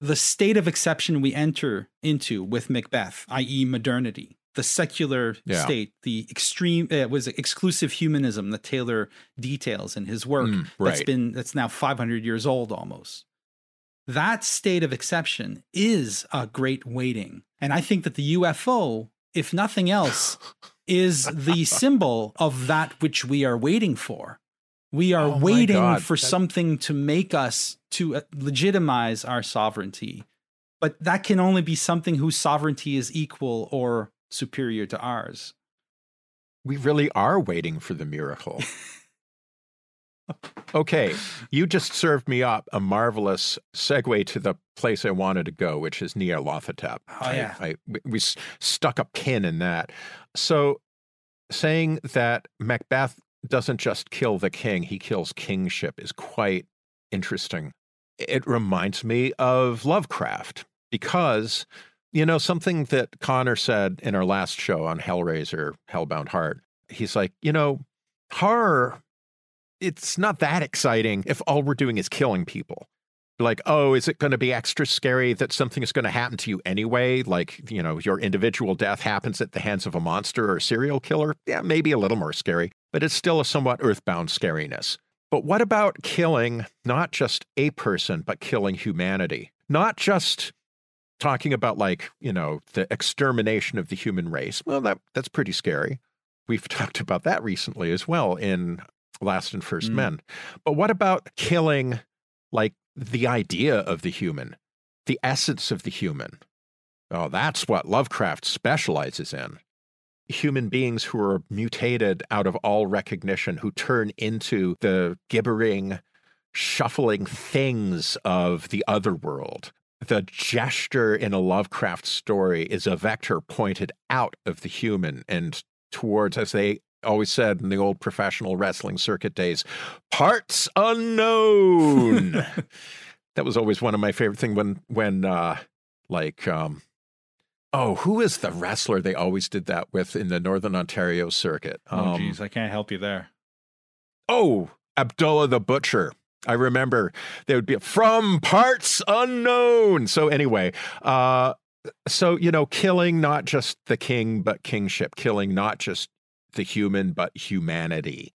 the state of exception we enter into with Macbeth, i.e., modernity, the secular yeah. state, the extreme uh, was exclusive humanism that Taylor details in his work. Mm, right. That's been that's now 500 years old almost that state of exception is a great waiting. And I think that the UFO, if nothing else, is the symbol of that which we are waiting for. We are Oh waiting for that- something to make us to uh, legitimize our sovereignty. But that can only be something whose sovereignty is equal or superior to ours. We really are waiting for the miracle. okay, you just served me up a marvelous segue to the place I wanted to go, which is Nyarlathotep. Oh, yeah. I, we, we stuck a pin in that. So, saying that Macbeth doesn't just kill the king, he kills kingship is quite interesting. It reminds me of Lovecraft because, you know, something that Connor said in our last show on Hellraiser, Hellbound Heart. He's like, you know, horror, it's not that exciting if all we're doing is killing people. Like, oh, is it going to be extra scary that something is going to happen to you anyway? Like, you know, your individual death happens at the hands of a monster or a serial killer? Yeah, maybe a little more scary, but it's still a somewhat earthbound scariness. But what about killing not just a person, but killing humanity? Not just talking about like, you know, the extermination of the human race. Well, that that's pretty scary. We've talked about that recently as well in Last and First Mm. Men. But what about killing like the idea of the human, the essence of the human? Oh, that's what Lovecraft specializes in. Human beings who are mutated out of all recognition, who turn into the gibbering, shuffling things of the other world. The gesture in a Lovecraft story is a vector pointed out of the human and towards, as they always said in the old professional wrestling circuit days, parts unknown. that was always one of my favorite things when when uh like um oh who is the wrestler they always did that with in the northern ontario circuit Oh, Um, geez, I can't help you there. oh abdullah the butcher i remember they would be from parts unknown so anyway uh so you know killing not just the king but kingship killing not just the human but humanity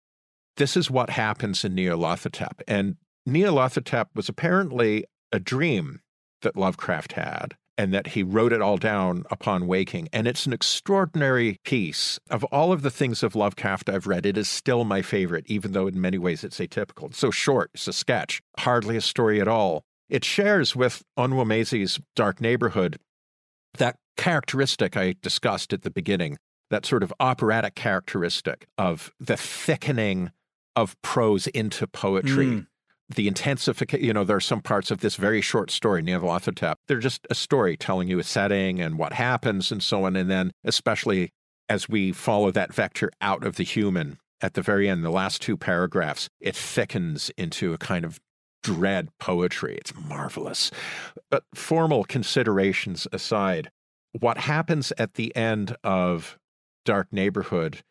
this is what happens in Nyarlathotep. And Nyarlathotep was apparently a dream that Lovecraft had and that he wrote it all down upon waking. And it's an extraordinary piece. Of all of the things of Lovecraft I've read, it is still my favorite, even though in many ways it's atypical. It's so short, it's a sketch, hardly a story at all. It shares with Onwuemezi's Dark Neighborhood that characteristic I discussed at the beginning, that sort of operatic characteristic of the thickening of prose into poetry. Mm. The intensification, you know, there are some parts of this very short story, Nyarlathotep. They're just a story telling you a setting and what happens and so on. And then, especially as we follow that vector out of the human at the very end, the last two paragraphs, it thickens into a kind of dread poetry. It's marvelous. But formal considerations aside, what happens at the end of Dark Neighborhood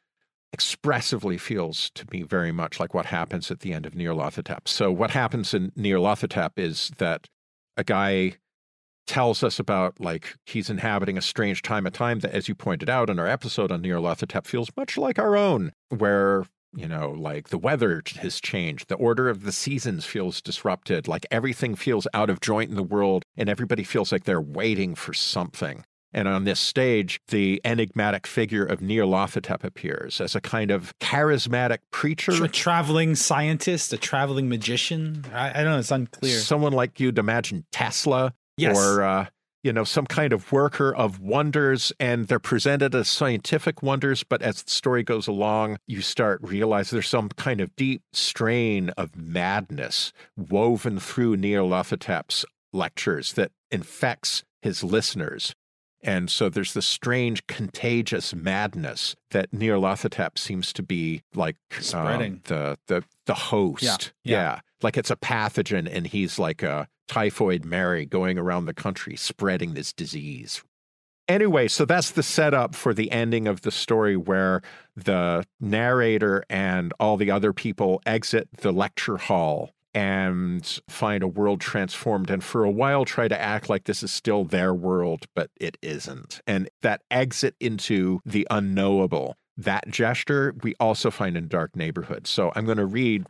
expressively feels to me very much like what happens at the end of Nyarlathotep. So what happens in Nyarlathotep is that a guy tells us about like he's inhabiting a strange time, a time that, as you pointed out in our episode on Nyarlathotep, feels much like our own, where you know, like the weather has changed, the order of the seasons feels disrupted, like everything feels out of joint in the world, and everybody feels like they're waiting for something. And on this stage, the enigmatic figure of Nyarlathotep appears as a kind of charismatic preacher. A traveling scientist, a traveling magician. I, I don't know. It's unclear. Someone like you'd imagine Tesla Yes. or, uh, you know, some kind of worker of wonders. And they're presented as scientific wonders. But as the story goes along, you start realize there's some kind of deep strain of madness woven through Nyarlathotep's lectures that infects his listeners. And so there's this strange, contagious madness that Nyarlathotep seems to be like um, Spreading. the the the host. Yeah, yeah. like it's a pathogen, and he's like a typhoid Mary going around the country spreading this disease. Anyway, so that's the setup for the ending of the story where the narrator and all the other people exit the lecture hall and find a world transformed and for a while try to act like this is still their world, but it isn't. And that exit into the unknowable, that gesture we also find in Dark Neighborhood. So I'm going to read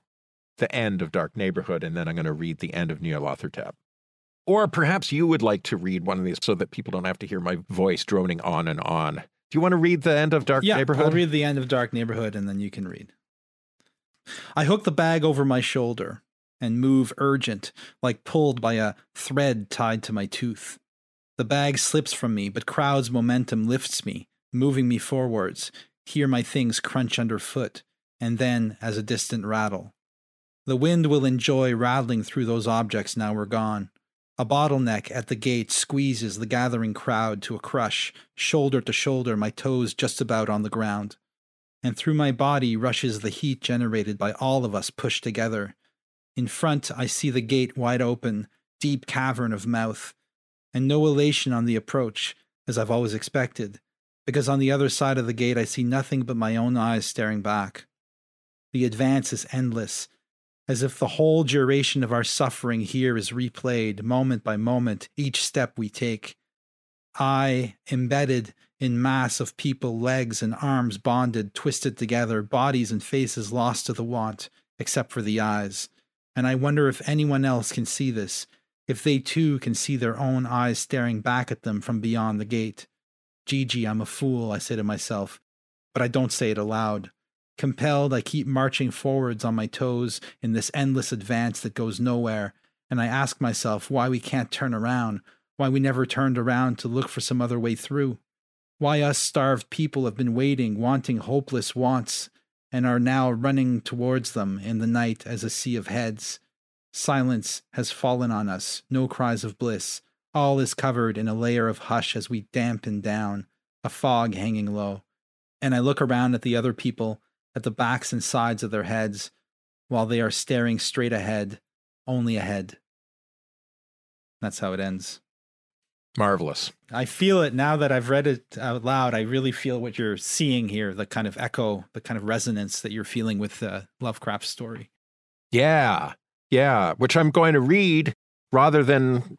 the end of Dark Neighborhood and then I'm going to read the end of Nyarlathotep. Or perhaps you would like to read one of these so that people don't have to hear my voice droning on and on. Do you want to read the end of Dark yeah, Neighborhood? I'll read the end of Dark Neighborhood and then you can read. I hook the bag over my shoulder and move urgent, like pulled by a thread tied to my tooth. The bag slips from me, but crowd's momentum lifts me, moving me forwards, hear my things crunch underfoot, and then as a distant rattle. The wind will enjoy rattling through those objects now we're gone. A bottleneck at the gate squeezes the gathering crowd to a crush, shoulder to shoulder, my toes just about on the ground. And through my body rushes the heat generated by all of us pushed together. In front, I see the gate wide open, deep cavern of mouth, and no elation on the approach, as I've always expected, because on the other side of the gate I see nothing but my own eyes staring back. The advance is endless, as if the whole duration of our suffering here is replayed, moment by moment, each step we take. I, embedded in mass of people, legs and arms bonded, twisted together, bodies and faces lost to the want, except for the eyes. And I wonder if anyone else can see this, if they too can see their own eyes staring back at them from beyond the gate. Gigi, I'm a fool, I say to myself, but I don't say it aloud. Compelled, I keep marching forwards on my toes in this endless advance that goes nowhere, and I ask myself why we can't turn around, why we never turned around to look for some other way through. Why us starved people have been waiting, wanting hopeless wants, and are now running towards them in the night as a sea of heads. Silence has fallen on us, no cries of bliss. All is covered in a layer of hush as we dampen down, a fog hanging low. And I look around at the other people at the backs and sides of their heads while they are staring straight ahead, only ahead. That's how it ends. Marvelous. I feel it now that I've read it out loud. I really feel what you're seeing here the kind of echo, the kind of resonance that you're feeling with the Lovecraft story. Yeah. Yeah. Which I'm going to read rather than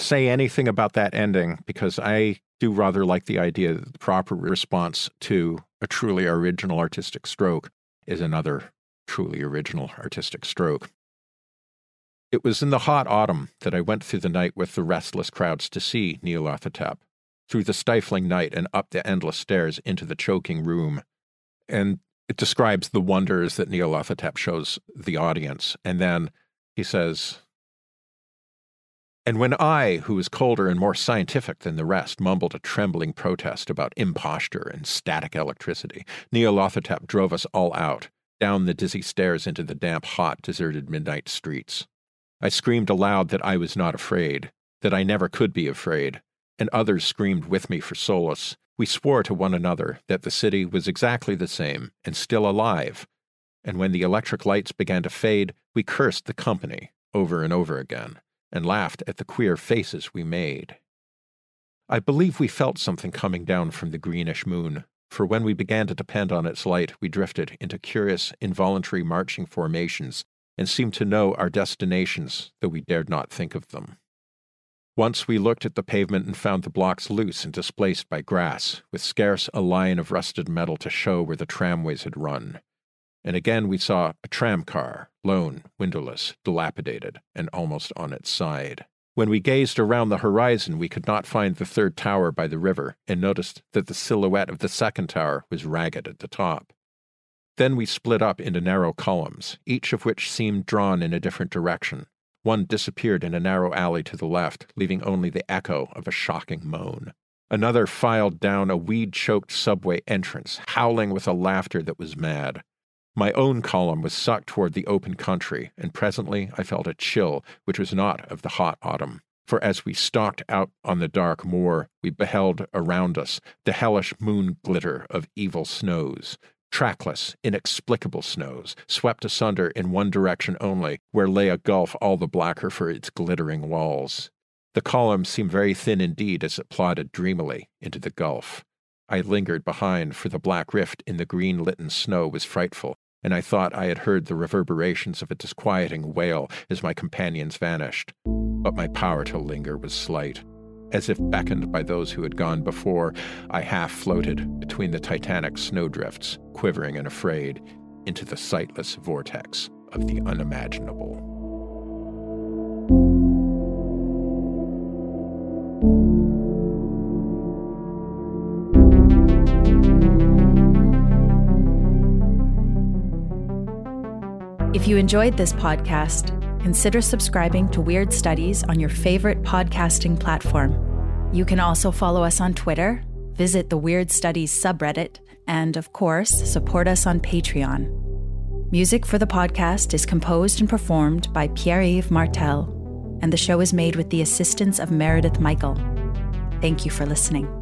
say anything about that ending because I do rather like the idea that the proper response to a truly original artistic stroke is another truly original artistic stroke. It was in the hot autumn that I went through the night with the restless crowds to see Nyarlathotep, through the stifling night and up the endless stairs into the choking room. And it describes the wonders that Nyarlathotep shows the audience. And then he says, and when I, who was colder and more scientific than the rest, mumbled a trembling protest about imposture and static electricity, Nyarlathotep drove us all out, down the dizzy stairs into the damp, hot, deserted midnight streets. I screamed aloud that I was not afraid, that I never could be afraid, and others screamed with me for solace. We swore to one another that the city was exactly the same and still alive. And when the electric lights began to fade, we cursed the company over and over again and laughed at the queer faces we made. I believe we felt something coming down from the greenish moon, for when we began to depend on its light, we drifted into curious, involuntary marching formations and seemed to know our destinations, though we dared not think of them. Once we looked at the pavement and found the blocks loose and displaced by grass, with scarce a line of rusted metal to show where the tramways had run and again we saw a tram car, lone, windowless, dilapidated, and almost on its side. When we gazed around the horizon, we could not find the third tower by the river, and noticed that the silhouette of the second tower was ragged at the top. Then we split up into narrow columns, each of which seemed drawn in a different direction. One disappeared in a narrow alley to the left, leaving only the echo of a shocking moan. Another filed down a weed choked subway entrance, howling with a laughter that was mad. My own column was sucked toward the open country, and presently I felt a chill which was not of the hot autumn. For as we stalked out on the dark moor, we beheld around us the hellish moon glitter of evil snows, trackless, inexplicable snows, swept asunder in one direction only, where lay a gulf all the blacker for its glittering walls. The column seemed very thin indeed as it plodded dreamily into the gulf. I lingered behind, for the black rift in the green litten snow was frightful, and I thought I had heard the reverberations of a disquieting wail as my companions vanished. But my power to linger was slight. As if beckoned by those who had gone before, I half floated between the titanic snowdrifts, quivering and afraid, into the sightless vortex of the unimaginable. If you enjoyed this podcast, consider subscribing to Weird Studies on your favorite podcasting platform. You can also follow us on Twitter, visit the Weird Studies subreddit, and of course, support us on Patreon. Music for the podcast is composed and performed by Pierre Yves Martel, and the show is made with the assistance of Meredith Michael. Thank you for listening.